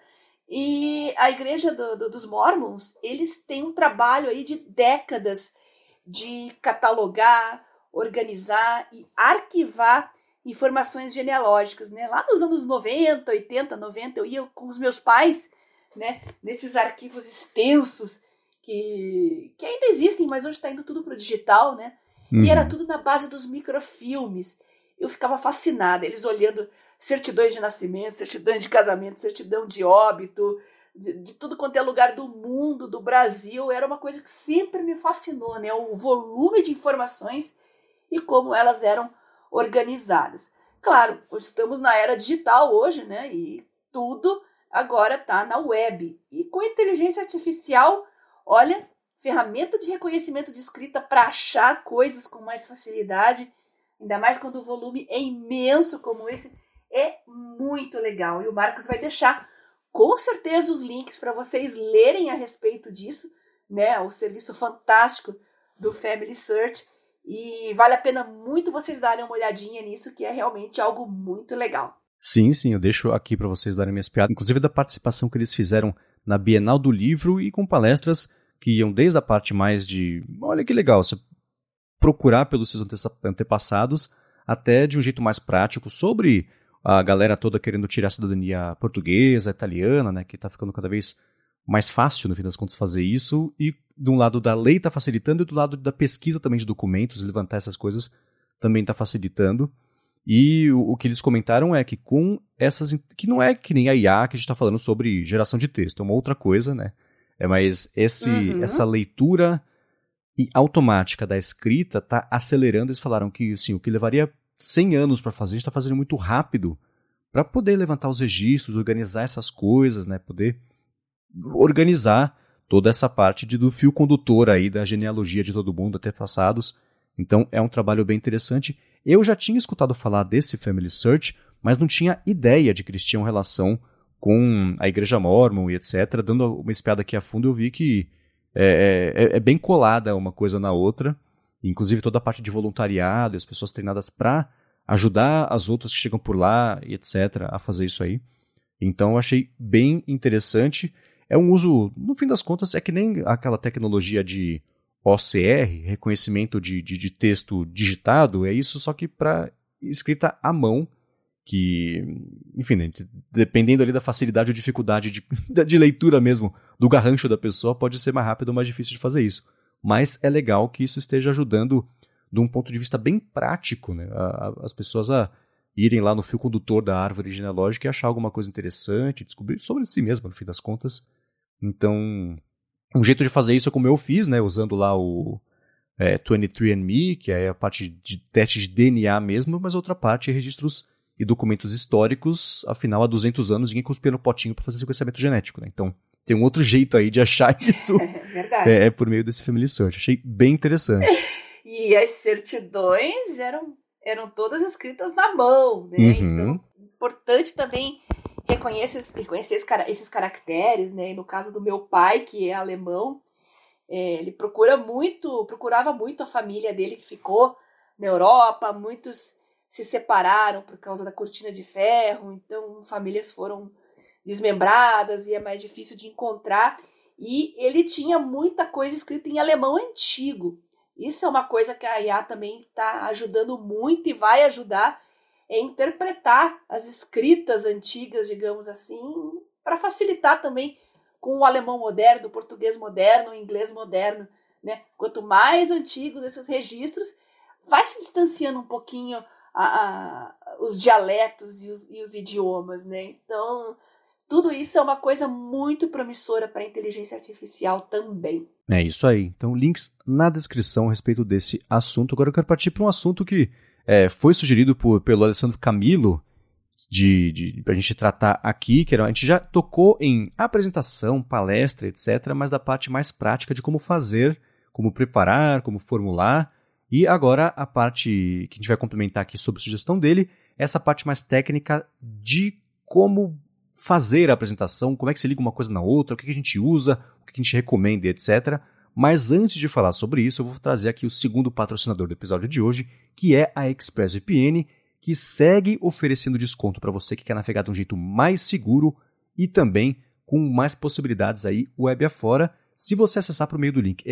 E a igreja do, do, dos Mormons, eles têm um trabalho aí de décadas de catalogar, organizar e arquivar informações genealógicas, né? Lá nos anos 90, 80, 90, eu ia com os meus pais, né, nesses arquivos extensos que, que ainda existem, mas hoje está indo tudo para o digital, né? Uhum. E era tudo na base dos microfilmes. Eu ficava fascinada, eles olhando certidões de nascimento, certidões de casamento, certidão de óbito, de, de, tudo quanto é lugar do mundo, do Brasil, era uma coisa que sempre me fascinou, né? O volume de informações e como elas eram organizadas. Claro, estamos na era digital hoje, né? E tudo agora está na web. E com inteligência artificial, olha, ferramenta de reconhecimento de escrita para achar coisas com mais facilidade, ainda mais quando o volume é imenso como esse, é muito legal. E o Marcos vai deixar com certeza os links para vocês lerem a respeito disso, né? O serviço fantástico do Family Search e vale a pena muito vocês darem uma olhadinha nisso, que é realmente algo muito legal. Sim, sim, eu deixo aqui para vocês darem minhas piadas, inclusive da participação que eles fizeram na Bienal do Livro e com palestras que iam desde a parte mais de, olha que legal, você procurar pelos seus antepassados, até de um jeito mais prático sobre a galera toda querendo tirar a cidadania portuguesa, italiana, né, que está ficando cada vez mais fácil, no fim das contas, fazer isso, e de um lado da lei está facilitando, e do lado da pesquisa também de documentos, levantar essas coisas, também está facilitando. E o, o, que eles comentaram é que com essas. que não é que nem a IA que a gente está falando sobre geração de texto, é uma outra coisa, né? É, mas esse, uhum. essa leitura automática da escrita está acelerando. Eles falaram que assim, o que levaria 100 anos para fazer, a gente está fazendo muito rápido para poder levantar os registros, organizar essas coisas, né? Poder organizar toda essa parte de, do fio condutor aí da genealogia de todo mundo, até passados. Então é um trabalho bem interessante. Eu já tinha escutado falar desse Family Search, mas não tinha ideia de que eles tinham relação com a Igreja Mormon e etc. Dando uma espiada aqui a fundo, eu vi que é, é, é bem colada uma coisa na outra. Inclusive toda a parte de voluntariado, as pessoas treinadas para ajudar as outras que chegam por lá e etc. a fazer isso aí. Então eu achei bem interessante é um uso, no fim das contas, é que nem aquela tecnologia de OCR, reconhecimento de, de, de texto digitado, é isso só que para escrita à mão, que, enfim, né, dependendo ali da facilidade ou dificuldade de, de leitura mesmo do garrancho da pessoa, pode ser mais rápido ou mais difícil de fazer isso. Mas é legal que isso esteja ajudando de um ponto de vista bem prático, né, a, a, as pessoas a irem lá no fio condutor da árvore genealógica e achar alguma coisa interessante, descobrir sobre si mesmo, no fim das contas, então, um jeito de fazer isso é como eu fiz, né? Usando lá o é, 23andMe, que é a parte de testes de DNA mesmo, mas outra parte é registros e documentos históricos. Afinal, há 200 anos ninguém cuspia no potinho para fazer sequenciamento genético, né? Então, tem um outro jeito aí de achar isso. É verdade. É, é por meio desse Family Search. Achei bem interessante. e as certidões eram, eram todas escritas na mão, né? Uhum. Então, importante também reconhecer, reconhecer esses caracteres, né? E no caso do meu pai, que é alemão, é, ele procura muito, procurava muito a família dele que ficou na Europa, muitos se separaram por causa da cortina de ferro, então famílias foram desmembradas e é mais difícil de encontrar. E ele tinha muita coisa escrita em alemão antigo. Isso é uma coisa que a IA também está ajudando muito e vai ajudar é interpretar as escritas antigas, digamos assim, para facilitar também com o alemão moderno, o português moderno, o inglês moderno. Né? Quanto mais antigos esses registros, vai se distanciando um pouquinho a, a, os dialetos e os, e os, idiomas. Né? Então, tudo isso é uma coisa muito promissora para a inteligência artificial também. É isso aí. Então, links na descrição a respeito desse assunto. Agora eu quero partir para um assunto que é, foi sugerido por, pelo Alessandro Camilo de, de para a gente tratar aqui, que era, a gente já tocou em apresentação, palestra, etc., mas da parte mais prática de como fazer, como preparar, como formular. E agora a parte que a gente vai complementar aqui sobre a sugestão dele, essa parte mais técnica de como fazer a apresentação, como é que se liga uma coisa na outra, o que a gente usa, o que a gente recomenda, etc. Mas antes de falar sobre isso, eu vou trazer aqui o segundo patrocinador do episódio de hoje, que é a ExpressVPN, que segue oferecendo desconto para você que quer navegar de um jeito mais seguro e também com mais possibilidades aí web afora, se você acessar por meio do link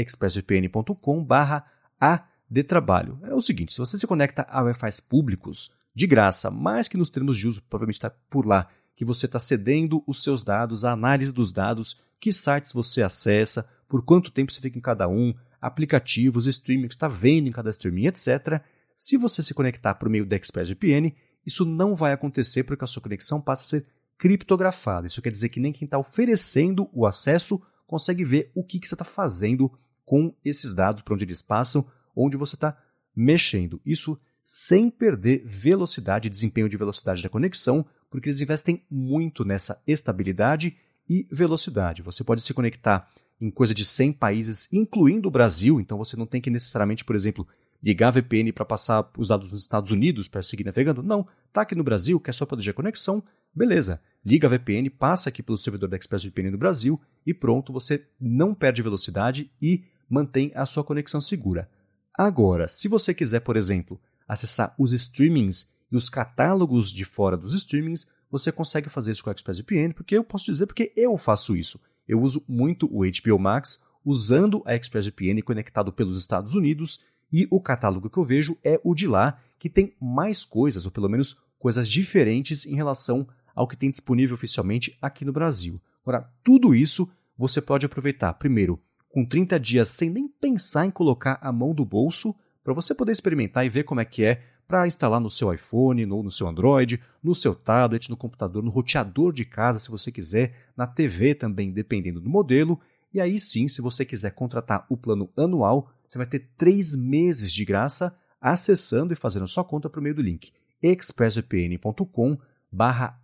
expressvpn.com/adtrabalho. É o seguinte, se você se conecta a Wi-Fi públicos de graça, mais que nos termos de uso, provavelmente está por lá que você está cedendo os seus dados, a análise dos dados, que sites você acessa, por quanto tempo você fica em cada um, aplicativos, streaming que está vendo em cada streaming, etc. Se você se conectar por meio da ExpressVPN, isso não vai acontecer porque a sua conexão passa a ser criptografada. Isso quer dizer que nem quem está oferecendo o acesso consegue ver o que, que você está fazendo com esses dados, para onde eles passam, onde você está mexendo. Isso sem perder velocidade, desempenho de velocidade da conexão, porque eles investem muito nessa estabilidade e velocidade. Você pode se conectar em coisa de 100 países, incluindo o Brasil, então você não tem que necessariamente, por exemplo, ligar a VPN para passar os dados nos Estados Unidos para seguir navegando. Não, tá aqui no Brasil, quer só proteger a conexão, beleza. Liga a VPN, passa aqui pelo servidor da ExpressVPN no Brasil e pronto, você não perde velocidade e mantém a sua conexão segura. Agora, se você quiser, por exemplo, acessar os streamings e os catálogos de fora dos streamings, você consegue fazer isso com a ExpressVPN, porque eu posso dizer porque eu faço isso. Eu uso muito o HBO Max usando a ExpressVPN conectado pelos Estados Unidos e o catálogo que eu vejo é o de lá, que tem mais coisas, ou pelo menos coisas diferentes em relação ao que tem disponível oficialmente aqui no Brasil. Agora, tudo isso você pode aproveitar, primeiro, com 30 dias sem nem pensar em colocar a mão do bolso, para você poder experimentar e ver como é que é para instalar no seu iPhone, ou no seu Android, no seu tablet, no computador, no roteador de casa, se você quiser, na TV também, dependendo do modelo. E aí sim, se você quiser contratar o plano anual, você vai ter três meses de graça acessando e fazendo sua conta por meio do link expressvpn.com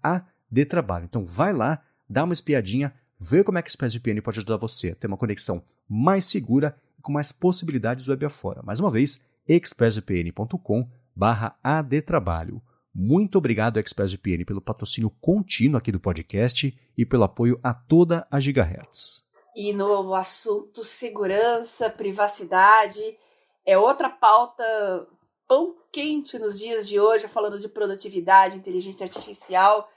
adtrabalho. Então vai lá, dá uma espiadinha, vê como é que o ExpressVPN pode ajudar você a ter uma conexão mais segura e com mais possibilidades web afora. Mais uma vez, expressvpn.com adtrabalho. Muito obrigado, ExpressVPN, pelo patrocínio contínuo aqui do podcast e pelo apoio a toda a Gigahertz. E no assunto segurança, privacidade, é outra pauta pão quente nos dias de hoje, falando de produtividade, inteligência artificial.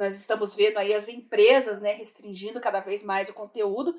Nós estamos vendo aí as empresas né, restringindo cada vez mais o conteúdo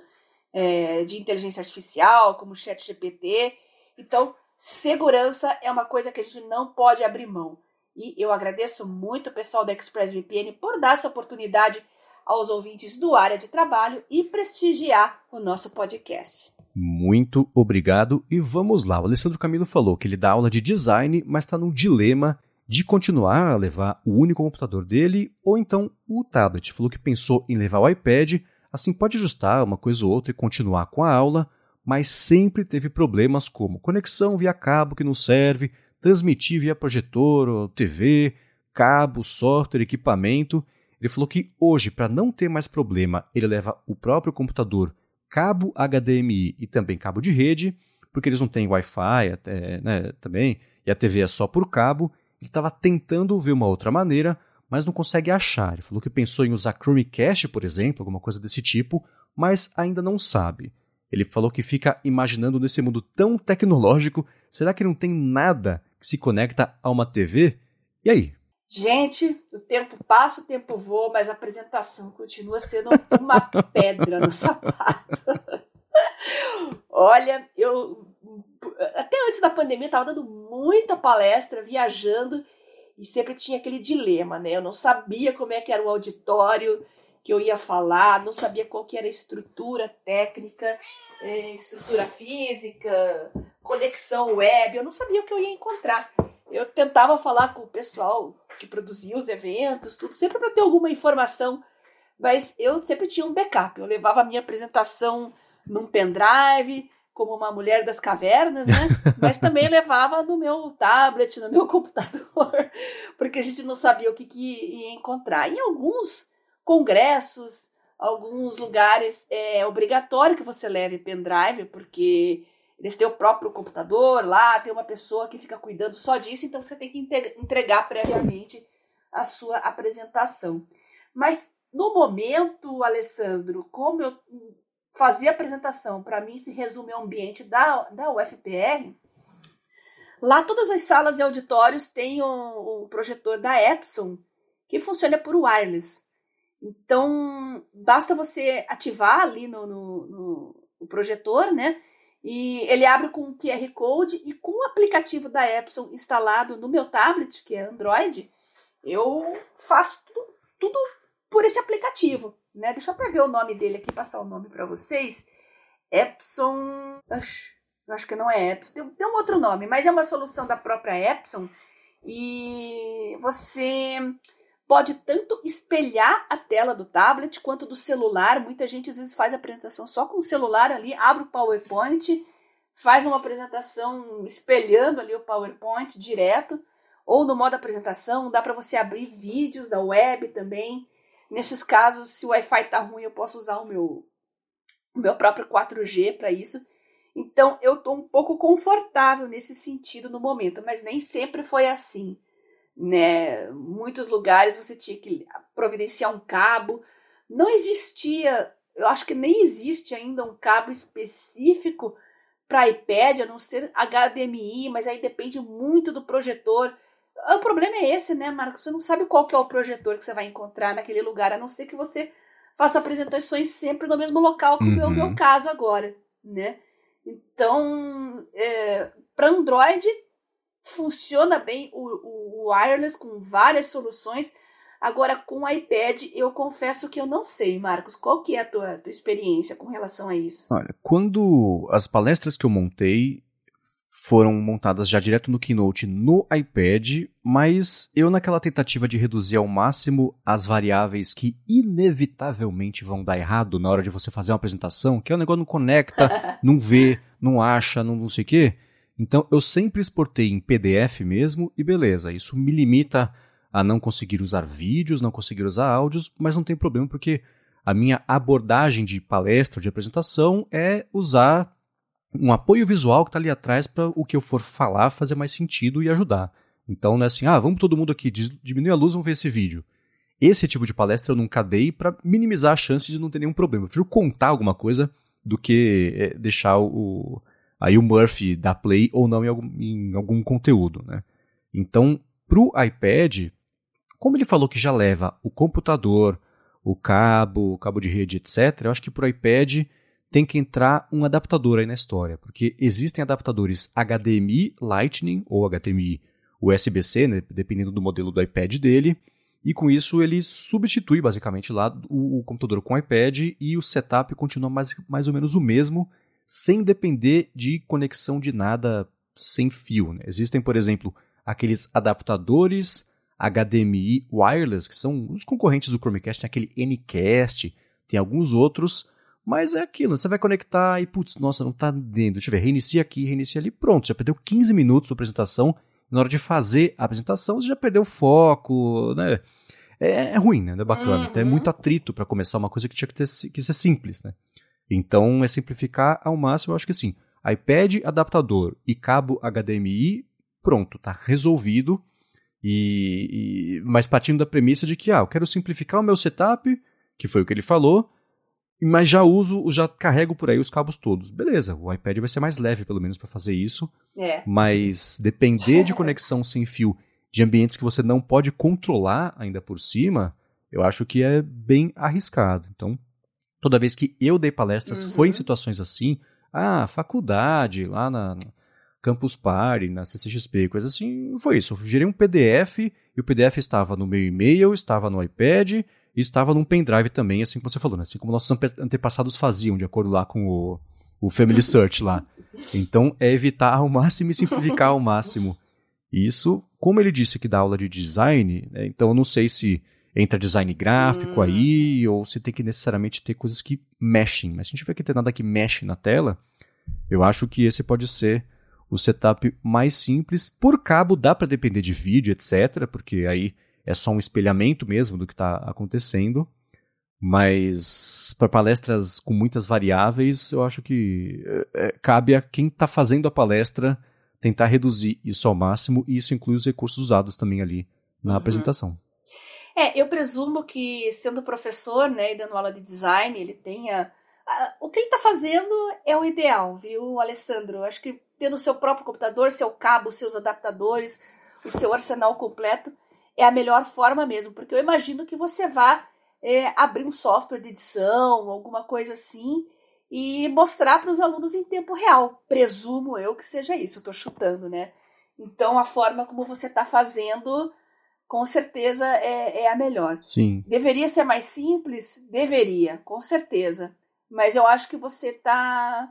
é, de inteligência artificial, como chat GPT. Então, segurança é uma coisa que a gente não pode abrir mão. E eu agradeço muito o pessoal da ExpressVPN por dar essa oportunidade aos ouvintes do área de trabalho e prestigiar o nosso podcast. Muito obrigado e vamos lá. O Alessandro Camilo falou que ele dá aula de design, mas está num dilema de continuar a levar o único computador dele ou então o tablet. Falou que pensou em levar o iPad, assim pode ajustar uma coisa ou outra e continuar com a aula, mas sempre teve problemas como conexão via cabo que não serve, transmitir via projetor ou TV, cabo, software, equipamento ele falou que hoje, para não ter mais problema, ele leva o próprio computador, cabo HDMI e também cabo de rede, porque eles não têm Wi-Fi né, também, e a TV é só por cabo. Ele estava tentando ver uma outra maneira, mas não consegue achar. Ele falou que pensou em usar Chromecast, por exemplo, alguma coisa desse tipo, mas ainda não sabe. Ele falou que fica imaginando nesse mundo tão tecnológico, será que não tem nada que se conecta a uma TV? E aí, Gente, o tempo passa, o tempo voa, mas a apresentação continua sendo uma pedra no sapato. Olha, eu até antes da pandemia estava dando muita palestra, viajando e sempre tinha aquele dilema, né? Eu não sabia como é que era o auditório que eu ia falar, não sabia qual que era a estrutura técnica, eh, estrutura física, conexão web, eu não sabia o que eu ia encontrar eu tentava falar com o pessoal que produzia os eventos, tudo, sempre para ter alguma informação Mas eu sempre tinha um backup. Eu levava a minha apresentação num pendrive, como uma mulher das cavernas, né? Mas também levava no meu tablet, no meu computador, porque a gente não sabia o que, que ia encontrar. Em alguns congressos, alguns lugares é obrigatório que você leve pendrive, porque eles têm o próprio computador lá, tem uma pessoa que fica cuidando só disso, então você tem que entregar previamente a sua apresentação. Mas no momento, Alessandro, como eu fazia a apresentação, para mim se resume ao ambiente da, da UFPR, lá todas as salas e auditórios têm o, o projetor da Epson, que funciona por wireless. Então, basta você ativar ali no, no, no, no projetor, né? E ele abre com um QR Code e com o aplicativo da Epson instalado no meu tablet, que é Android, eu faço tudo, tudo por esse aplicativo, né? Deixa eu ver o nome dele aqui, passar o nome para vocês. Epson, eu acho que não é Epson, tem, tem um outro nome, mas é uma solução da própria Epson e você pode tanto espelhar a tela do tablet quanto do celular. Muita gente às vezes faz a apresentação só com o celular ali, abre o PowerPoint, faz uma apresentação espelhando ali o PowerPoint direto, ou no modo apresentação, dá para você abrir vídeos da web também. Nesses casos, se o Wi-Fi tá ruim, eu posso usar o meu, o meu próprio 4G para isso. Então, eu estou um pouco confortável nesse sentido no momento, mas nem sempre foi assim. Né? Muitos lugares você tinha que providenciar um cabo. Não existia, eu acho que nem existe ainda um cabo específico para iPad, a não ser HDMI, mas aí depende muito do projetor. O problema é esse, né, Marcos? Você não sabe qual que é o projetor que você vai encontrar naquele lugar, a não ser que você faça apresentações sempre no mesmo local, como uhum. é o meu uhum. caso agora, né? Então, é, para Android funciona bem o, o, wireless com várias soluções. Agora, com o iPad, eu confesso que eu não sei, Marcos. Qual que é a tua, tua experiência com relação a isso? Olha, quando as palestras que eu montei, foram montadas já direto no Keynote no iPad, mas eu naquela tentativa de reduzir ao máximo as variáveis que inevitavelmente vão dar errado na hora de você fazer uma apresentação, que é o negócio não conecta, não vê, não acha, não, não sei o quê. Então eu sempre exportei em PDF mesmo e beleza, isso me limita a não conseguir usar vídeos, não conseguir usar áudios, mas não tem problema porque a minha abordagem de palestra, de apresentação é usar um apoio visual que está ali atrás para o que eu for falar fazer mais sentido e ajudar. Então não é assim, ah, vamos todo mundo aqui, diminuir a luz, vamos ver esse vídeo. Esse tipo de palestra eu nunca dei para minimizar a chance de não ter nenhum problema. Eu prefiro contar alguma coisa do que é, deixar o, aí o Murphy dar play ou não em algum, em algum conteúdo. Né? Então, para o iPad, como ele falou que já leva o computador, o cabo, o cabo de rede, etc., eu acho que para o iPad tem que entrar um adaptador aí na história, porque existem adaptadores HDMI Lightning ou HDMI USB-C, né, dependendo do modelo do iPad dele, e com isso ele substitui basicamente lá o, o, computador com o iPad e o setup continua mais, mais ou menos o mesmo, sem depender de conexão de nada sem fio. Né? Existem, por exemplo, aqueles adaptadores HDMI wireless, que são os concorrentes do Chromecast, tem aquele Ncast, tem alguns outros mas é aquilo, você vai conectar e, putz, nossa, não tá dentro. Deixa eu ver, reinicia aqui, reinicia ali, pronto, já perdeu 15 minutos da apresentação. Na hora de fazer a apresentação, você já perdeu o foco, né? É, é ruim, né? Não é bacana. Uhum. Então é muito atrito para começar uma coisa que tinha que, ter, que ser simples, né? Então é simplificar ao máximo, eu acho que sim. iPad, adaptador e cabo HDMI, pronto, tá resolvido. E, e, mas partindo da premissa de que, ah, eu quero simplificar o meu setup, que foi o que ele falou, mas já uso, já carrego por aí os cabos todos. Beleza, o iPad vai ser mais leve, pelo menos, para fazer isso. É. Mas depender de conexão sem fio de ambientes que você não pode controlar ainda por cima, eu acho que é bem arriscado. Então, toda vez que eu dei palestras, uhum. foi em situações assim, ah, faculdade, lá na, na Campus Party, na CCXP, coisa assim, foi isso. Eu gerei um PDF e o PDF estava no meu e-mail, estava no iPad e estava num pendrive também, assim como você falou, né? assim como nossos antepassados faziam, de acordo lá com o, o Family Search lá. Então, é evitar ao máximo e simplificar ao máximo. Isso, como ele disse que dá aula de design, né? então eu não sei se entra design gráfico Hum. aí, ou você tem que necessariamente ter coisas que mexem. Mas se a gente tiver que ter nada que mexe na tela, eu acho que esse pode ser o setup mais simples. Por cabo dá para depender de vídeo, etc, porque aí é só um espelhamento mesmo do que está acontecendo. Mas para palestras com muitas variáveis, eu acho que é, é, cabe a quem está fazendo a palestra tentar reduzir isso ao máximo, e isso inclui os recursos usados também ali na Uhum. apresentação. É, eu presumo que, sendo professor, né, e dando aula de design, ele tenha. O que ele está fazendo é o ideal, viu, Alessandro? Acho que tendo o seu próprio computador, seu cabo, seus adaptadores, o seu arsenal completo, é a melhor forma mesmo, porque eu imagino que você vá é, abrir um software de edição, alguma coisa assim, e mostrar para os alunos em tempo real. Presumo eu que seja isso, estou chutando, né? Então, a forma como você está fazendo com certeza é, é a melhor. Sim. Deveria ser mais simples? Deveria, com certeza. Mas eu acho que você tá,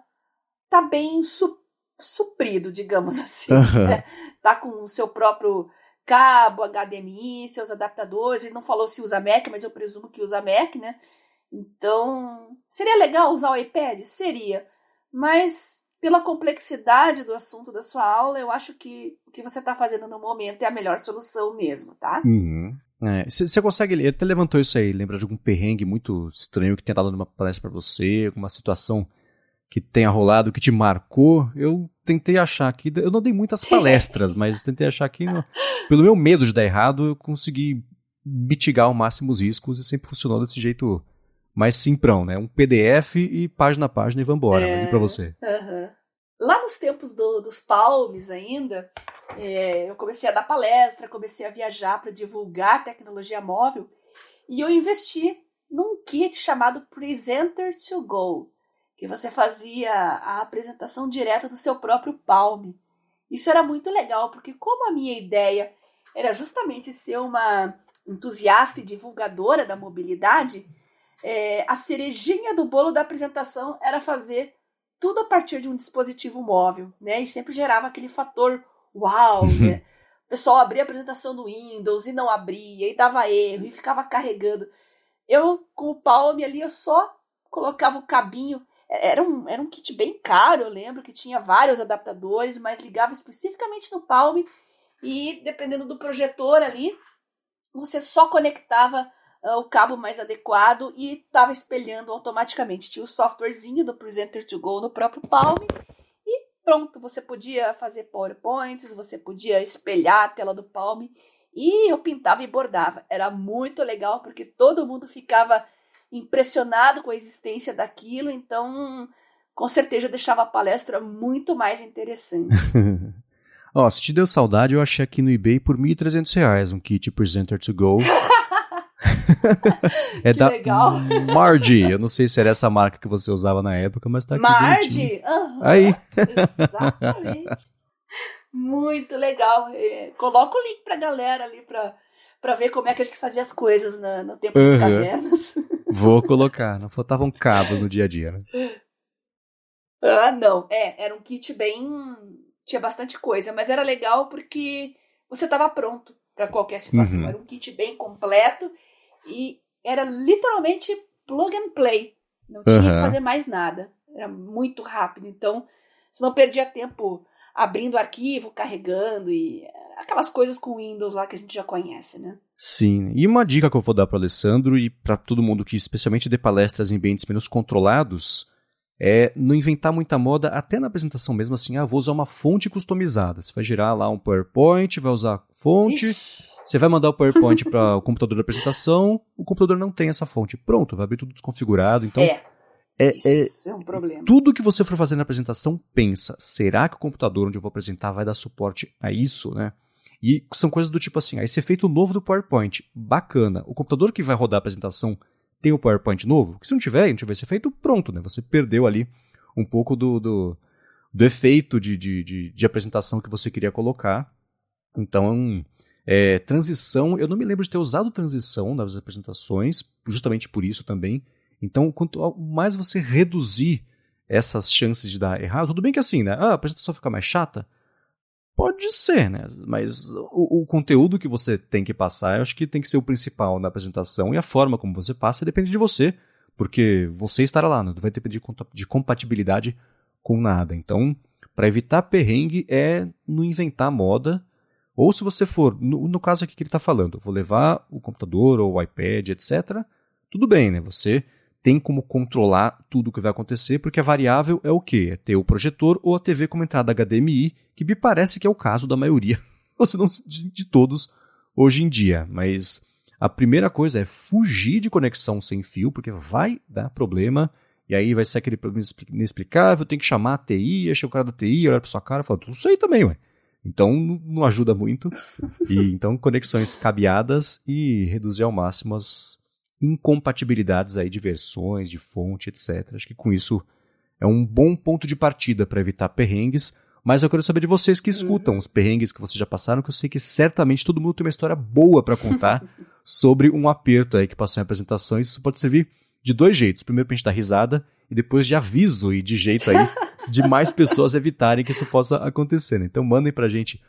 tá bem su- suprido, digamos assim. Aham. né? Tá com o seu próprio cabo, HDMI, seus adaptadores. Ele não falou se usa Mac, mas eu presumo que usa Mac, né? Então, seria legal usar o iPad? Seria. Mas, pela complexidade do assunto da sua aula, eu acho que o que você está fazendo no momento é a melhor solução mesmo, tá? Uhum. Você consegue, ele até levantou isso aí, lembra de algum perrengue muito estranho que tenha dado numa palestra pra você, alguma situação que tenha rolado, que te marcou? Eu tentei achar aqui, eu não dei muitas palestras, mas tentei achar aqui, no- pelo meu medo de dar errado, eu consegui mitigar ao máximo os riscos e sempre funcionou desse jeito mais simprão, né? Um PDF e página a página e vambora, É. mas e pra você? Aham. Lá nos tempos do- dos palmes ainda, é, eu comecei a dar palestra, comecei a viajar para divulgar tecnologia móvel e eu investi num kit chamado Presenter to Go, que você fazia a apresentação direta do seu próprio palme. Isso era muito legal, porque como a minha ideia era justamente ser uma entusiasta e divulgadora da mobilidade, é, a cerejinha do bolo da apresentação era fazer tudo a partir de um dispositivo móvel, né? E sempre gerava aquele fator uau, né? O pessoal abria a apresentação no Windows e não abria, e dava erro, e ficava carregando. Eu, com o Palm ali, eu só colocava o cabinho. Era um, era um kit bem caro, eu lembro que tinha vários adaptadores, mas ligava especificamente no Palm e, dependendo do projetor ali, você só conectava ah, o cabo mais adequado e estava espelhando automaticamente. Tinha o softwarezinho do Presenter to Go no próprio Palm e pronto, você podia fazer PowerPoints, você podia espelhar a tela do Palm e eu pintava e bordava. Era muito legal porque todo mundo ficava impressionado com a existência daquilo, então com certeza deixava a palestra muito mais interessante. Ó, se te deu saudade, eu achei aqui no eBay por 1.300 reais um kit Presenter to Go. é Que da legal. Eu não sei se era essa marca que você usava na época, mas tá aqui. Marge? Aham, Aí. Exatamente. Muito legal. É, coloca o link pra galera ali pra, pra ver como é que a gente fazia as coisas na- no tempo das Uhum. cavernas. Vou colocar. Não faltavam cabos no dia a dia, né? Ah, não. É, era um kit bem. Tinha bastante coisa, mas era legal porque você estava pronto para qualquer situação. Uhum. Era um kit bem completo e era literalmente plug and play. Não tinha que Uhum. fazer mais nada. Era muito rápido. Então, você não perdia tempo abrindo arquivo, carregando e aquelas coisas com Windows lá que a gente já conhece, né? Sim. E uma dica que eu vou dar para Alessandro e para todo mundo que especialmente dê palestras em ambientes menos controlados é não inventar muita moda até na apresentação mesmo assim, ah, vou usar uma fonte customizada. Você vai gerar lá um PowerPoint, vai usar fonte, Ixi, Você vai mandar o PowerPoint para o computador da apresentação, o computador não tem essa fonte. Pronto, vai abrir tudo desconfigurado. Então, é, é, é- isso é um problema. tudo que você for fazer na apresentação, pensa: será que o computador onde eu vou apresentar vai dar suporte a isso, né? E são coisas do tipo assim: ah, esse efeito novo do PowerPoint, bacana. O computador que vai rodar a apresentação tem o PowerPoint novo? Porque se não tiver, não tiver esse efeito, pronto, né? Você perdeu ali um pouco do, do, do efeito de, de, de, de apresentação que você queria colocar. Então, é, transição, eu não me lembro de ter usado transição nas apresentações, justamente por isso também. Então, quanto mais você reduzir essas chances de dar errado, tudo bem que assim, né? Ah, a apresentação fica mais chata. Pode ser, né? Mas o, o, conteúdo que você tem que passar, eu acho que tem que ser o principal na apresentação e a forma como você passa depende de você, porque você estará lá, não vai depender de, de compatibilidade com nada. Então, para evitar perrengue é não inventar moda, ou se você for, no, no caso aqui que ele está falando, vou levar o computador ou o iPad, etc., tudo bem, né? Você tem como controlar tudo o que vai acontecer, porque a variável é o quê? É ter o projetor ou a TV com entrada HDMI, que me parece que é o caso da maioria, ou se não de, todos hoje em dia. Mas a primeira coisa é fugir de conexão sem fio, porque vai dar problema, e aí vai ser aquele problema inexplicável, tem que chamar a TI, chega o cara da TI, olha pra sua cara e fala, tudo isso aí também, ué. Então não ajuda muito. E então conexões cabeadas e reduzir ao máximo as incompatibilidades aí de versões, de fonte, etc. Acho que com isso é um bom ponto de partida para evitar perrengues. Mas eu quero saber de vocês que escutam uhum. os perrengues que vocês já passaram, que eu sei que certamente todo mundo tem uma história boa para contar sobre um aperto aí que passou em apresentações. Isso pode servir de dois jeitos. Primeiro pra gente dar risada e depois de aviso e de jeito aí de mais pessoas evitarem que isso possa acontecer. Né? Então mandem pra gente.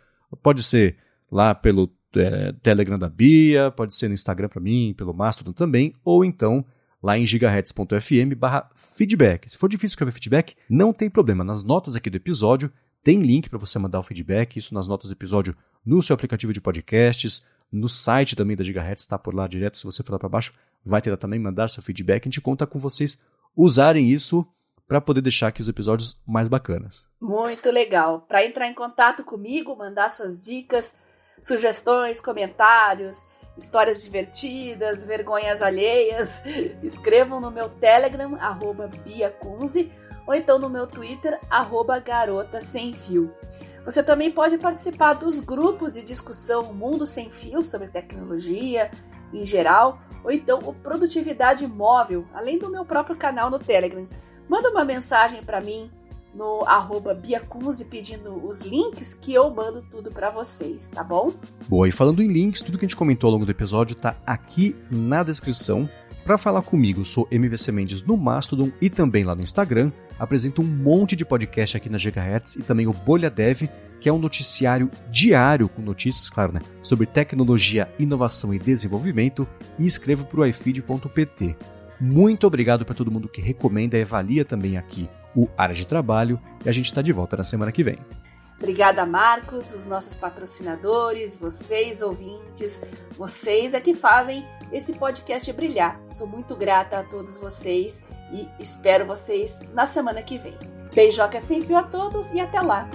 Pode ser lá pelo é, Telegram da Bia, pode ser no Instagram para mim, pelo Mastodon também, ou então lá em gigahertz.fm barra feedback. Se for difícil escrever feedback, não tem problema. Nas notas aqui do episódio tem link para você mandar o feedback, isso nas notas do episódio no seu aplicativo de podcasts, no site também da Gigahertz, está por lá direto, se você for lá para baixo, vai ter lá também mandar seu feedback, a gente conta com vocês usarem isso para poder deixar aqui os episódios mais bacanas. Muito legal. Para entrar em contato comigo, mandar suas dicas, sugestões, comentários, histórias divertidas, vergonhas alheias, escrevam no meu Telegram, arroba biacunze, ou então no meu Twitter, arroba garota sem fio. Você também pode participar dos grupos de discussão Mundo Sem Fio sobre tecnologia em geral, ou então o Produtividade Móvel, além do meu próprio canal no Telegram. Manda uma mensagem para mim no arroba Biacunze pedindo os links que eu mando tudo para vocês, tá bom? Boa, e falando em links, tudo que a gente comentou ao longo do episódio tá aqui na descrição. Para falar comigo, sou MVC Mendes no Mastodon e também lá no Instagram. Apresento um monte de podcast aqui na Gigahertz e também o Bolha Dev, que é um noticiário diário com notícias, claro, né, sobre tecnologia, inovação e desenvolvimento. E escrevo para o ifeed.pt. Muito obrigado para todo mundo que recomenda e avalia também aqui o Área de Trabalho, e a gente está de volta na semana que vem. Obrigada, Marcos, os nossos patrocinadores, vocês, ouvintes, vocês é que fazem esse podcast brilhar. Sou muito grata a todos vocês e espero vocês na semana que vem. Beijoca é sempre a todos e até lá!